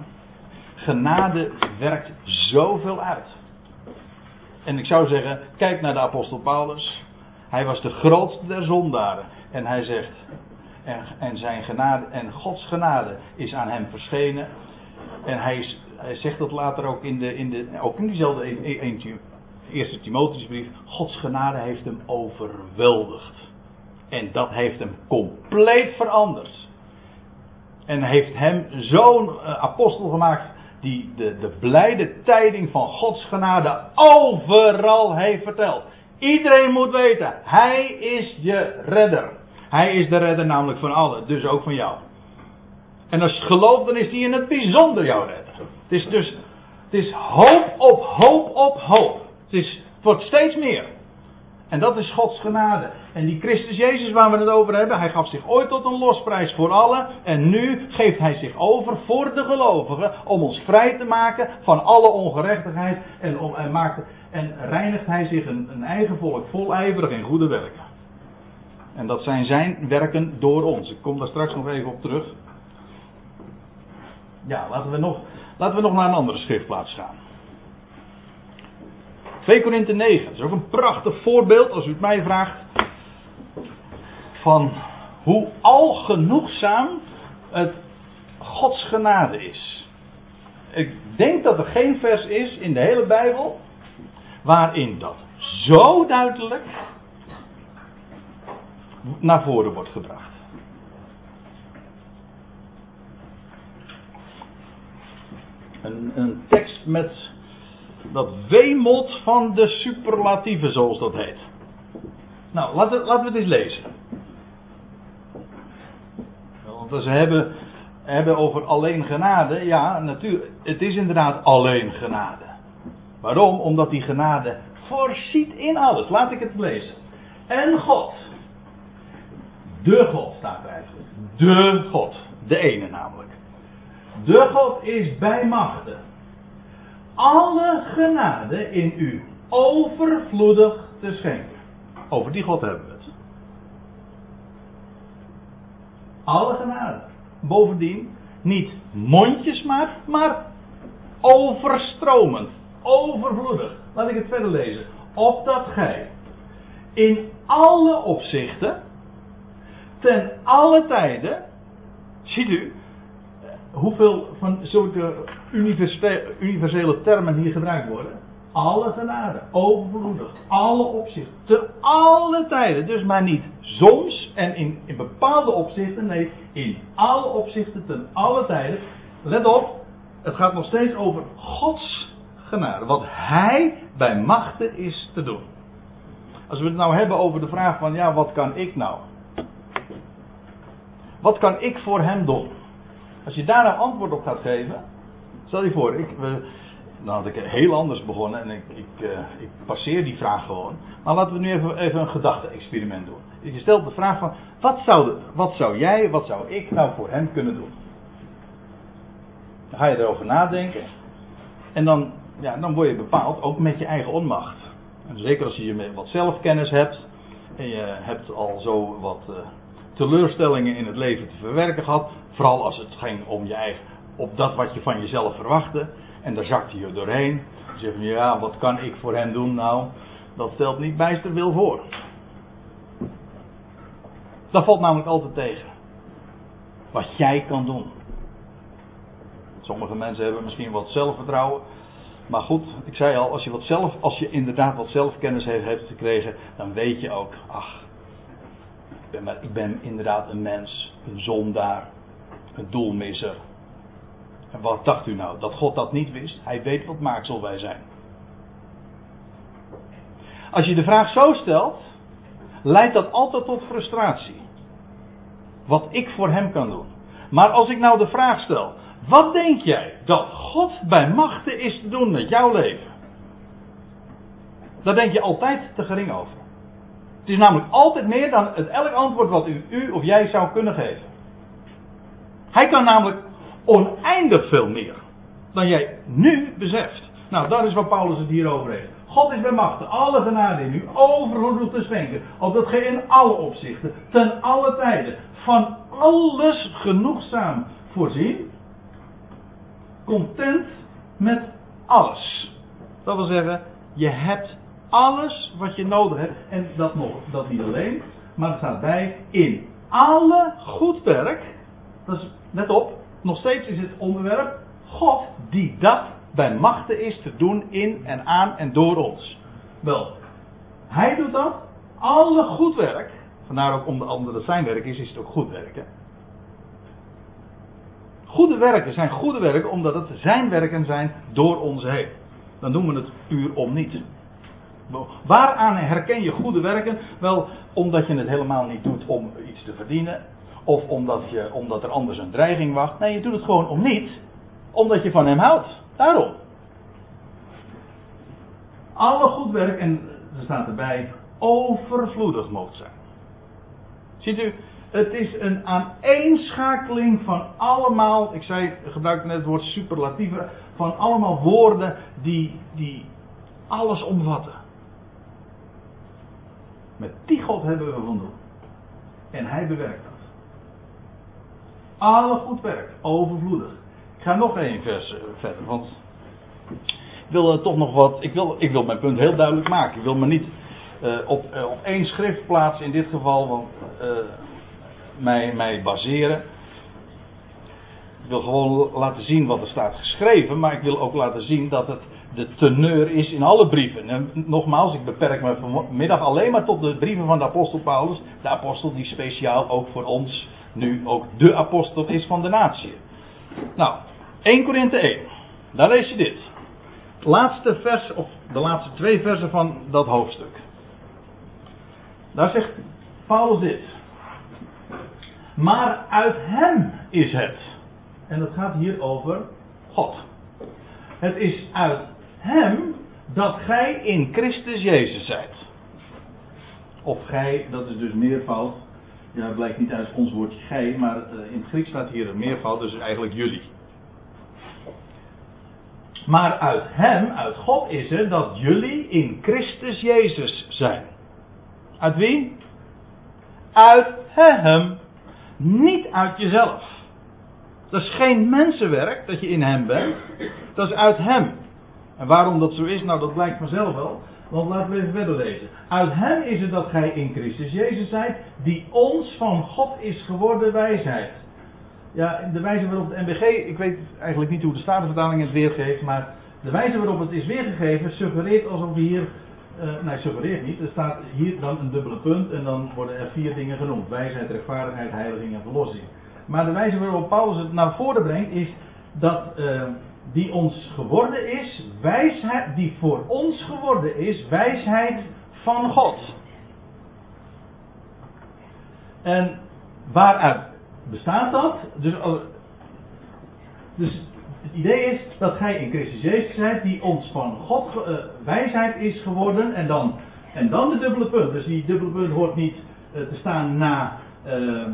genade werkt zoveel uit. En ik zou zeggen, kijk naar de apostel Paulus. Hij was de grootste der zondaren. En hij zegt, en, en zijn genade, en Gods genade is aan hem verschenen. En hij, hij zegt dat later ook in, de, in, de, ook in diezelfde een, een, eerste Timotheusbrief. Gods genade heeft hem overweldigd. En dat heeft hem compleet veranderd. En heeft hem zo'n uh, apostel gemaakt die de, de blijde tijding van Gods genade overal heeft verteld. Iedereen moet weten, Hij is je redder. Hij is de redder namelijk van allen, dus ook van jou. En als je gelooft, dan is hij in het bijzonder jouw redder. Het is dus, het is hoop op hoop op hoop. Het, is, wordt steeds meer. En dat is Gods genade. En die Christus Jezus waar we het over hebben, hij gaf zich ooit tot een losprijs voor allen. En nu geeft hij zich over voor de gelovigen om ons vrij te maken van alle ongerechtigheid. En, om, en, maakt, en reinigt hij zich een, een eigen volk volijverig in goede werken. En dat zijn zijn werken door ons. Ik kom daar straks nog even op terug. Ja, laten we nog, laten we nog naar een andere schriftplaats gaan. 2 Korinthe 9. Dat is ook een prachtig voorbeeld, als u het mij vraagt, van hoe algenoegzaam het Gods genade is. Ik denk dat er geen vers is in de hele Bijbel waarin dat zo duidelijk naar voren wordt gebracht. Een, een tekst met dat weemot van de superlatieven, zoals dat heet. Nou, laten, laten we het eens lezen. Want ze hebben, hebben over alleen genade. Ja, natuurlijk, het is inderdaad alleen genade. Waarom? Omdat die genade voorziet in alles. Laat ik het lezen. En God. De God staat er eigenlijk. De God. De ene namelijk. De God is bij machten alle genade in u overvloedig te schenken. Over die God hebben we het. Alle genade. Bovendien niet mondjesmaat, maar overstromend, overvloedig. Laat ik het verder lezen. Opdat gij in alle opzichten, ten alle tijden, ziet u, hoeveel van zulke universele termen hier gebruikt worden? Alle genade, overvloedig, alle opzichten, te alle tijden. Dus maar niet soms en in, in bepaalde opzichten, nee, in alle opzichten, ten alle tijden. Let op, het gaat nog steeds over Gods genade, wat Hij bij machten is te doen. Als we het nou hebben over de vraag van, ja, wat kan ik nou? Wat kan ik voor Hem doen? Als je daar nou antwoord op gaat geven. Stel je voor, ik, dan had ik heel anders begonnen en ik, ik, uh, ik passeer die vraag gewoon. Maar laten we nu even, even een gedachte-experiment doen. Je stelt de vraag van, wat zou, wat zou jij, wat zou ik nou voor hem kunnen doen? Dan ga je erover nadenken. En dan, ja, dan word je bepaald, ook met je eigen onmacht. En zeker als je wat zelfkennis hebt. En je hebt al zo wat uh, teleurstellingen in het leven te verwerken gehad. Vooral als het ging om je eigen, op dat wat je van jezelf verwachtte. En daar zakte je doorheen. Dan zeg je, ja, wat kan ik voor hen doen? Nou, dat stelt niet bijster veel voor. Dat valt namelijk altijd tegen. Wat jij kan doen. Sommige mensen hebben misschien wat zelfvertrouwen. Maar goed, ik zei al, als je, wat zelf, als je inderdaad wat zelfkennis heeft, gekregen, dan weet je ook, ach, maar, ik ben inderdaad een mens, een zondaar, een doelmisser. En wat dacht u nou? Dat God dat niet wist? Hij weet wat maaksel wij zijn. Als je de vraag zo stelt, leidt dat altijd tot frustratie. Wat ik voor hem kan doen. Maar als ik nou de vraag stel, wat denk jij dat God bij machten is te doen met jouw leven? Daar denk je altijd te gering over. Het is namelijk altijd meer dan het elk antwoord wat u, u of jij zou kunnen geven. Hij kan namelijk oneindig veel meer dan jij nu beseft. Nou, dat is wat Paulus het hier over heeft. God is bij machten alle genade in u overvloedig te schenken. Opdat gij in alle opzichten, ten alle tijden, van alles genoegzaam voorzien. content met alles. Dat wil zeggen, je hebt alles wat je nodig hebt. En dat nog, dat niet alleen, maar er staat bij in alle goed werk. Dat is, let op, nog steeds is het onderwerp God die dat bij machten is te doen in en aan en door ons. Wel, hij doet dat. Alle goed werk. Vandaar ook omdat het zijn werk is, is het ook goed werk. Hè? Goede werken zijn goede werken omdat het zijn werken zijn door ons heen. Dan noemen we het puur om niet. Waaraan herken je goede werken? Wel, omdat je het helemaal niet doet om iets te verdienen. Of omdat, je, omdat er anders een dreiging wacht. Nee, je doet het gewoon om niet. Omdat je van hem houdt. Daarom. Alle goed werk, en er staat erbij, overvloedig moet zijn. Ziet u, het is een aaneenschakeling van allemaal, ik zei, net het woord superlatieve, van allemaal woorden die, die alles omvatten. Met die God hebben we van. En hij bewerkt dat. Alle goed werk, overvloedig. Ik ga nog één vers eh, verder, want ik wil toch nog wat. Ik wil, ik wil mijn punt heel duidelijk maken. Ik wil me niet uh, op, op één schrift plaatsen in dit geval, want mij, mij baseren. Ik wil gewoon laten zien wat er staat geschreven, maar ik wil ook laten zien dat het de teneur is in alle brieven. En nogmaals, ik beperk me vanmiddag alleen maar tot de brieven van de apostel Paulus. De apostel die speciaal ook voor ons nu ook de apostel is van de natie. Nou, 1 Korinthe 1. Daar lees je dit. Laatste vers, of de laatste twee versen van dat hoofdstuk. Daar zegt Paulus dit. Maar uit hem is het. En dat gaat hier over God. Het is uit hem dat gij in Christus Jezus zijt. Of gij, dat is dus meervoud. Ja, het blijkt niet uit ons woordje gij, maar eh, in het Grieks staat hier een meervoud, dus eigenlijk jullie. Maar uit hem, uit God is het dat jullie in Christus Jezus zijn. Uit wie? Uit hem. Niet uit jezelf. Dat is geen mensenwerk dat je in hem bent. Dat is uit hem. En waarom dat zo is, nou dat blijkt vanzelf wel. Want laten we even verder lezen. Uit hem is het dat gij in Christus Jezus zijt, die ons van God is geworden wijsheid. Ja, de wijze waarop het NBG, ik weet eigenlijk niet hoe de Statenvertaling het weergeeft, maar de wijze waarop het is weergegeven suggereert alsof hier, uh, nee suggereert niet, er staat hier dan een dubbele punt en dan worden er vier dingen genoemd. Wijsheid, rechtvaardigheid, heiliging en verlossing. Maar de wijze waarop Paulus het naar voren brengt is dat uh, die ons geworden is, wijsheid, die voor ons geworden is, wijsheid van God. En waaruit bestaat dat? Dus, dus het idee is dat gij in Christus Jezus zijt, die ons van God uh, wijsheid is geworden. En dan, en dan de dubbele punt. Dus die dubbele punt hoort niet uh, te staan na. Uh,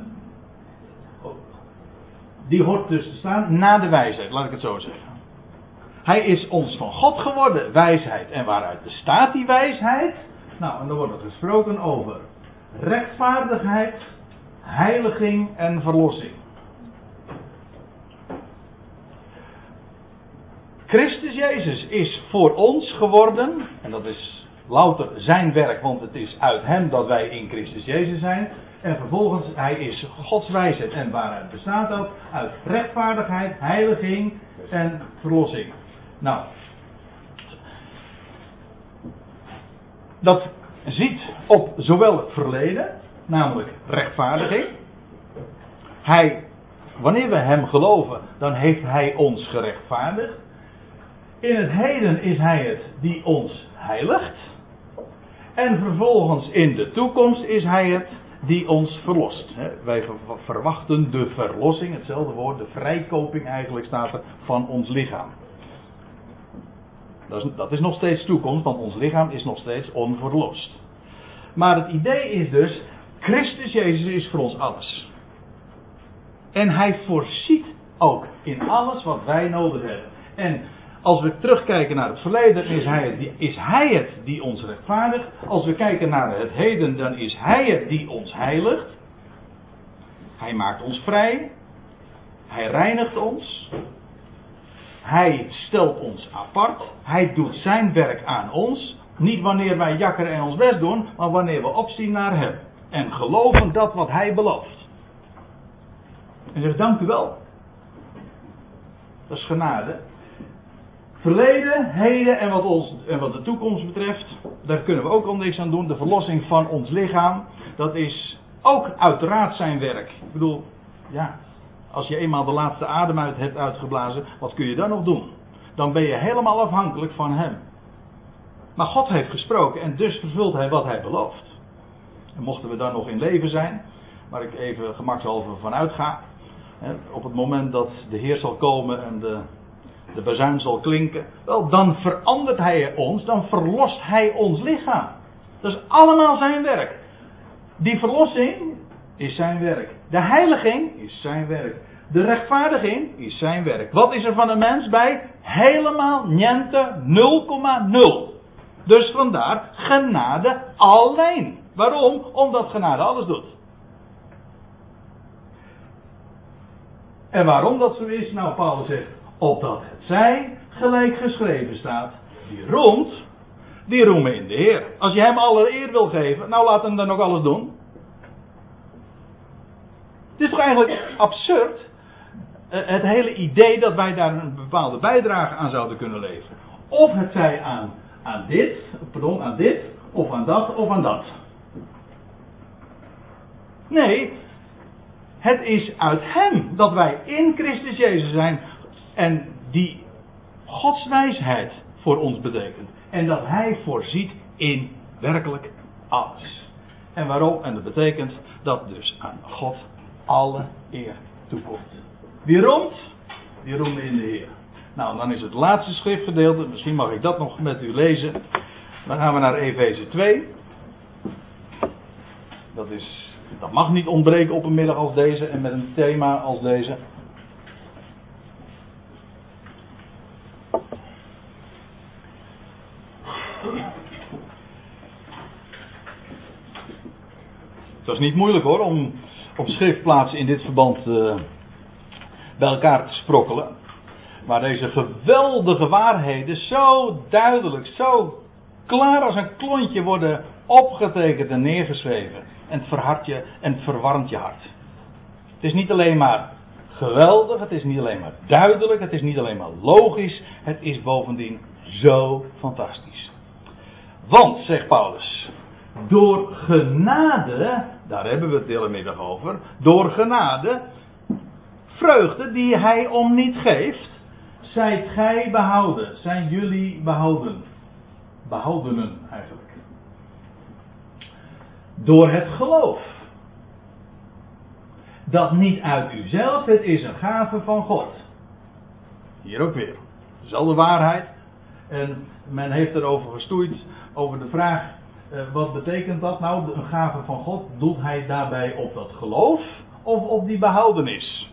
die hoort dus te staan na de wijsheid, laat ik het zo zeggen. Hij is ons van God geworden, wijsheid. En waaruit bestaat die wijsheid? Nou, en dan wordt er gesproken over rechtvaardigheid, heiliging en verlossing. Christus Jezus is voor ons geworden, en dat is louter zijn werk, want het is uit hem dat wij in Christus Jezus zijn. En vervolgens, hij is Gods wijsheid. En waaruit bestaat dat? Uit rechtvaardigheid, heiliging en verlossing. Nou, dat ziet op zowel verleden, namelijk rechtvaardiging. Hij, wanneer we hem geloven, dan heeft hij ons gerechtvaardigd. In het heden is hij het die ons heiligt. En vervolgens in de toekomst is hij het die ons verlost. Wij verwachten de verlossing, hetzelfde woord, de vrijkoping eigenlijk staat er, van ons lichaam. Dat is, dat is nog steeds toekomst, want ons lichaam is nog steeds onverlost. Maar het idee is dus, Christus Jezus is voor ons alles. En hij voorziet ook in alles wat wij nodig hebben. En als we terugkijken naar het verleden, is hij, het, is hij het die ons rechtvaardigt. Als we kijken naar het heden, dan is hij het die ons heiligt. Hij maakt ons vrij. Hij reinigt ons. Hij stelt ons apart. Hij doet zijn werk aan ons. Niet wanneer wij jakkeren en ons best doen, maar wanneer we opzien naar hem. En geloven dat wat hij belooft. En zegt dank u wel. Dat is genade. Verleden, heden en wat, ons, en wat de toekomst betreft, daar kunnen we ook al niks aan doen. De verlossing van ons lichaam, dat is ook uiteraard zijn werk. Ik bedoel, ja, als je eenmaal de laatste adem uit hebt uitgeblazen, wat kun je dan nog doen? Dan ben je helemaal afhankelijk van Hem. Maar God heeft gesproken en dus vervult Hij wat Hij belooft. En mochten we dan nog in leven zijn, waar ik even gemakshalve van uitga, op het moment dat de Heer zal komen en de, de bazuin zal klinken, wel, dan verandert Hij ons, dan verlost Hij ons lichaam. Dat is allemaal zijn werk. Die verlossing is zijn werk. De heiliging is zijn werk. De rechtvaardiging is zijn werk. Wat is er van een mens bij? Helemaal niente 0,0. Dus vandaar genade alleen. Waarom? Omdat genade alles doet. En waarom dat zo is? Nou, Paulus zegt, opdat het zij gelijk geschreven staat, die roemt, die roemen in de Heer. Als je hem alle eer wil geven, nou laat hem dan ook alles doen. Het is toch eigenlijk absurd, eh, het hele idee dat wij daar een bepaalde bijdrage aan zouden kunnen leveren. Of het zij aan, aan dit, pardon, aan dit, of aan dat, of aan dat. Nee, het is uit Hem dat wij in Christus Jezus zijn en die Gods wijsheid voor ons betekent. En dat Hij voorziet in werkelijk alles. En waarom? En dat betekent dat dus aan God alle eer toekomt. Wie roemt? Die roemt in de Heer. Nou, dan is het laatste schriftgedeelte, misschien mag ik dat nog met u lezen. Dan gaan we naar Efeze 2. Dat is dat mag niet ontbreken op een middag als deze en met een thema als deze. Het was niet moeilijk hoor om op schriftplaatsen in dit verband uh, bij elkaar te sprokkelen. Maar deze geweldige waarheden zo duidelijk, zo klaar als een klontje worden opgetekend en neergeschreven. En het verhardt je en het verwarmt je hart. Het is niet alleen maar geweldig, het is niet alleen maar duidelijk, het is niet alleen maar logisch, het is bovendien zo fantastisch. Want, zegt Paulus, door genade, daar hebben we het de hele middag over, door genade, vreugde die hij om niet geeft, zijt gij behouden, zijn jullie behouden. Behoudenen eigenlijk. Door het geloof. Dat niet uit uzelf, het is een gave van God. Hier ook weer. Dezelfde waarheid. En men heeft erover gestoeid, over de vraag, wat betekent dat nou, een gave van God? Doet hij daarbij op dat geloof of op die behoudenis?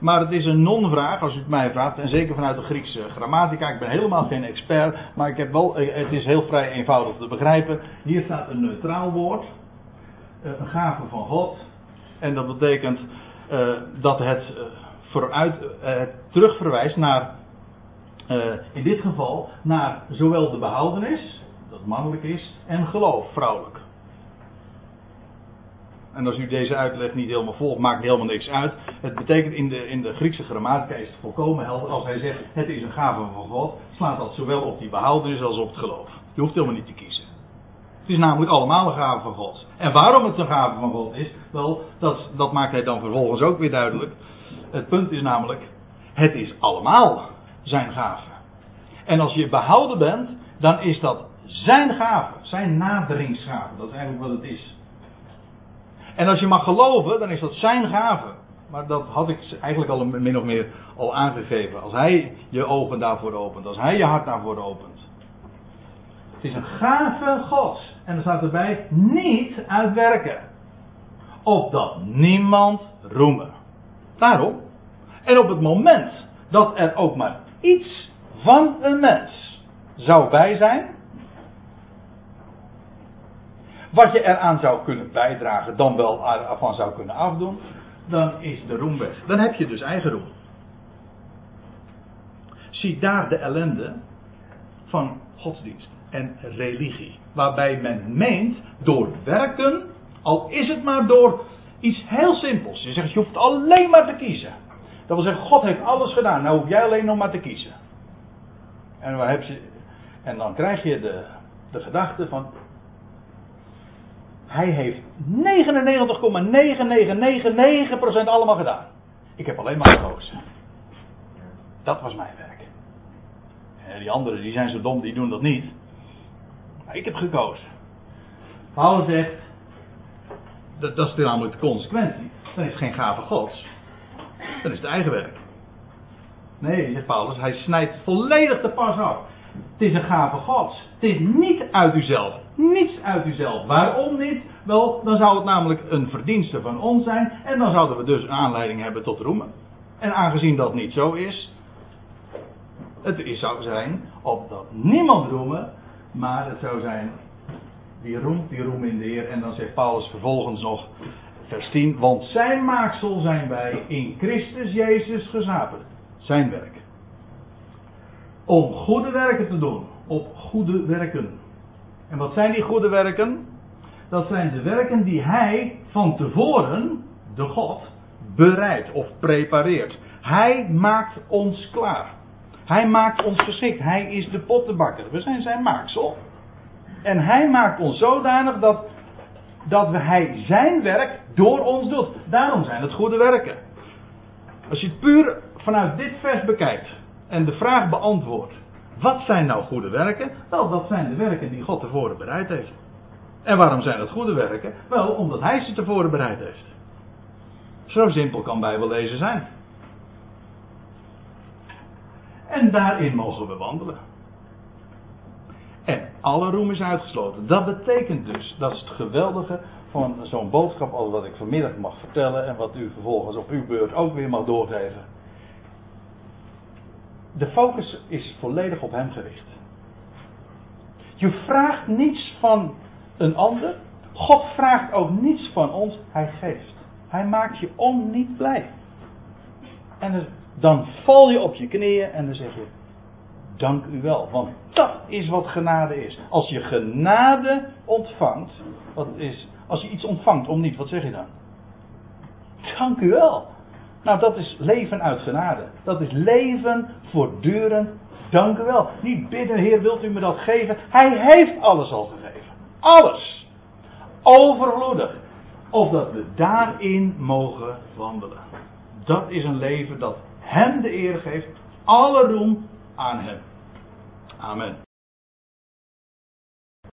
Maar het is een non-vraag, als u het mij vraagt, en zeker vanuit de Griekse grammatica. Ik ben helemaal geen expert, maar ik heb wel, eh, het is heel vrij eenvoudig te begrijpen. Hier staat een neutraal woord, eh, een gave van God. En dat betekent dat het vooruit terugverwijst naar, in dit geval, naar zowel de behoudenis, dat mannelijk is, en geloof, vrouwelijk. En als u deze uitleg niet helemaal volgt, maakt helemaal niks uit. Het betekent in de, in de Griekse grammatica is het volkomen helder. Als hij zegt het is een gave van God, slaat dat zowel op die behoudenis als op het geloof. Je hoeft helemaal niet te kiezen. Het is namelijk allemaal een gave van God. En waarom het een gave van God is, wel, dat, dat maakt hij dan vervolgens ook weer duidelijk. Het punt is namelijk, het is allemaal zijn gave. En als je behouden bent, dan is dat zijn gave, zijn naderingsgave. Dat is eigenlijk wat het is. En als je mag geloven, dan is dat zijn gave. Maar dat had ik eigenlijk al min of meer al aangegeven. Als hij je ogen daarvoor opent, als hij je hart daarvoor opent. Het is een gave Gods. En er staat erbij, niet uitwerken. Opdat niemand roemen. Daarom. En op het moment dat er ook maar iets van een mens zou bij zijn. Wat je eraan zou kunnen bijdragen, dan wel ervan zou kunnen afdoen. Dan is de roem weg. Dan heb je dus eigen roem. zie daar de ellende van godsdienst en religie. Waarbij men meent door werken, al is het maar door iets heel simpels. Je zegt, je hoeft alleen maar te kiezen. Dat wil zeggen, God heeft alles gedaan. Nou hoef jij alleen nog maar te kiezen. En, waar heb en dan krijg je de, de gedachte van. Hij heeft 99,9999% allemaal gedaan. Ik heb alleen maar gekozen. Dat was mijn werk. En die anderen die zijn zo dom, die doen dat niet. Maar ik heb gekozen. Paulus zegt, dat, dat is namelijk de consequentie. Dan is het geen gave gods. Dan is het eigen werk. Nee, zegt Paulus, hij snijdt volledig de pas af. Het is een gave gods. Het is niet uit uzelf. Niets uit uzelf. Waarom niet? Wel, dan zou het namelijk een verdienste van ons zijn. En dan zouden we dus een aanleiding hebben tot roemen. En aangezien dat niet zo is. Het zou zijn opdat niemand roemen. Maar het zou zijn. Wie roemt, die roemt in de Heer. En dan zegt Paulus vervolgens nog. Vers 10. Want zijn maaksel zijn wij in Christus Jezus gezapen. Zijn werk. Om goede werken te doen. Op goede werken. En wat zijn die goede werken? Dat zijn de werken die hij van tevoren, de God, bereidt of prepareert. Hij maakt ons klaar. Hij maakt ons geschikt. Hij is de pottenbakker. We zijn zijn maaksel. En hij maakt ons zodanig dat, dat we hij zijn werk door ons doet. Daarom zijn het goede werken. Als je het puur vanuit dit vers bekijkt en de vraag beantwoordt: wat zijn nou goede werken? Wel, dat zijn de werken die God tevoren bereid heeft. En waarom zijn het goede werken? Wel, omdat Hij ze tevoren bereid heeft. Zo simpel kan Bijbellezen zijn. En daarin mogen we wandelen. En alle roem is uitgesloten. Dat betekent dus, dat is het geweldige van zo'n boodschap als wat ik vanmiddag mag vertellen en wat u vervolgens op uw beurt ook weer mag doorgeven. De focus is volledig op hem gericht. Je vraagt niets van een ander. God vraagt ook niets van ons. Hij geeft. Hij maakt je om niet blij. En dan val je op je knieën en dan zeg je: Dank u wel. Want dat is wat genade is. Als je genade ontvangt, wat is, als je iets ontvangt om niet, wat zeg je dan? Dank u wel. Nou, dat is leven uit genade. Dat is leven voortdurend. Dank u wel. Niet bidden, Heer, wilt u me dat geven? Hij heeft alles al gegeven. Alles. Overvloedig. Of dat we daarin mogen wandelen. Dat is een leven dat Hem de eer geeft. Alle roem aan Hem. Amen.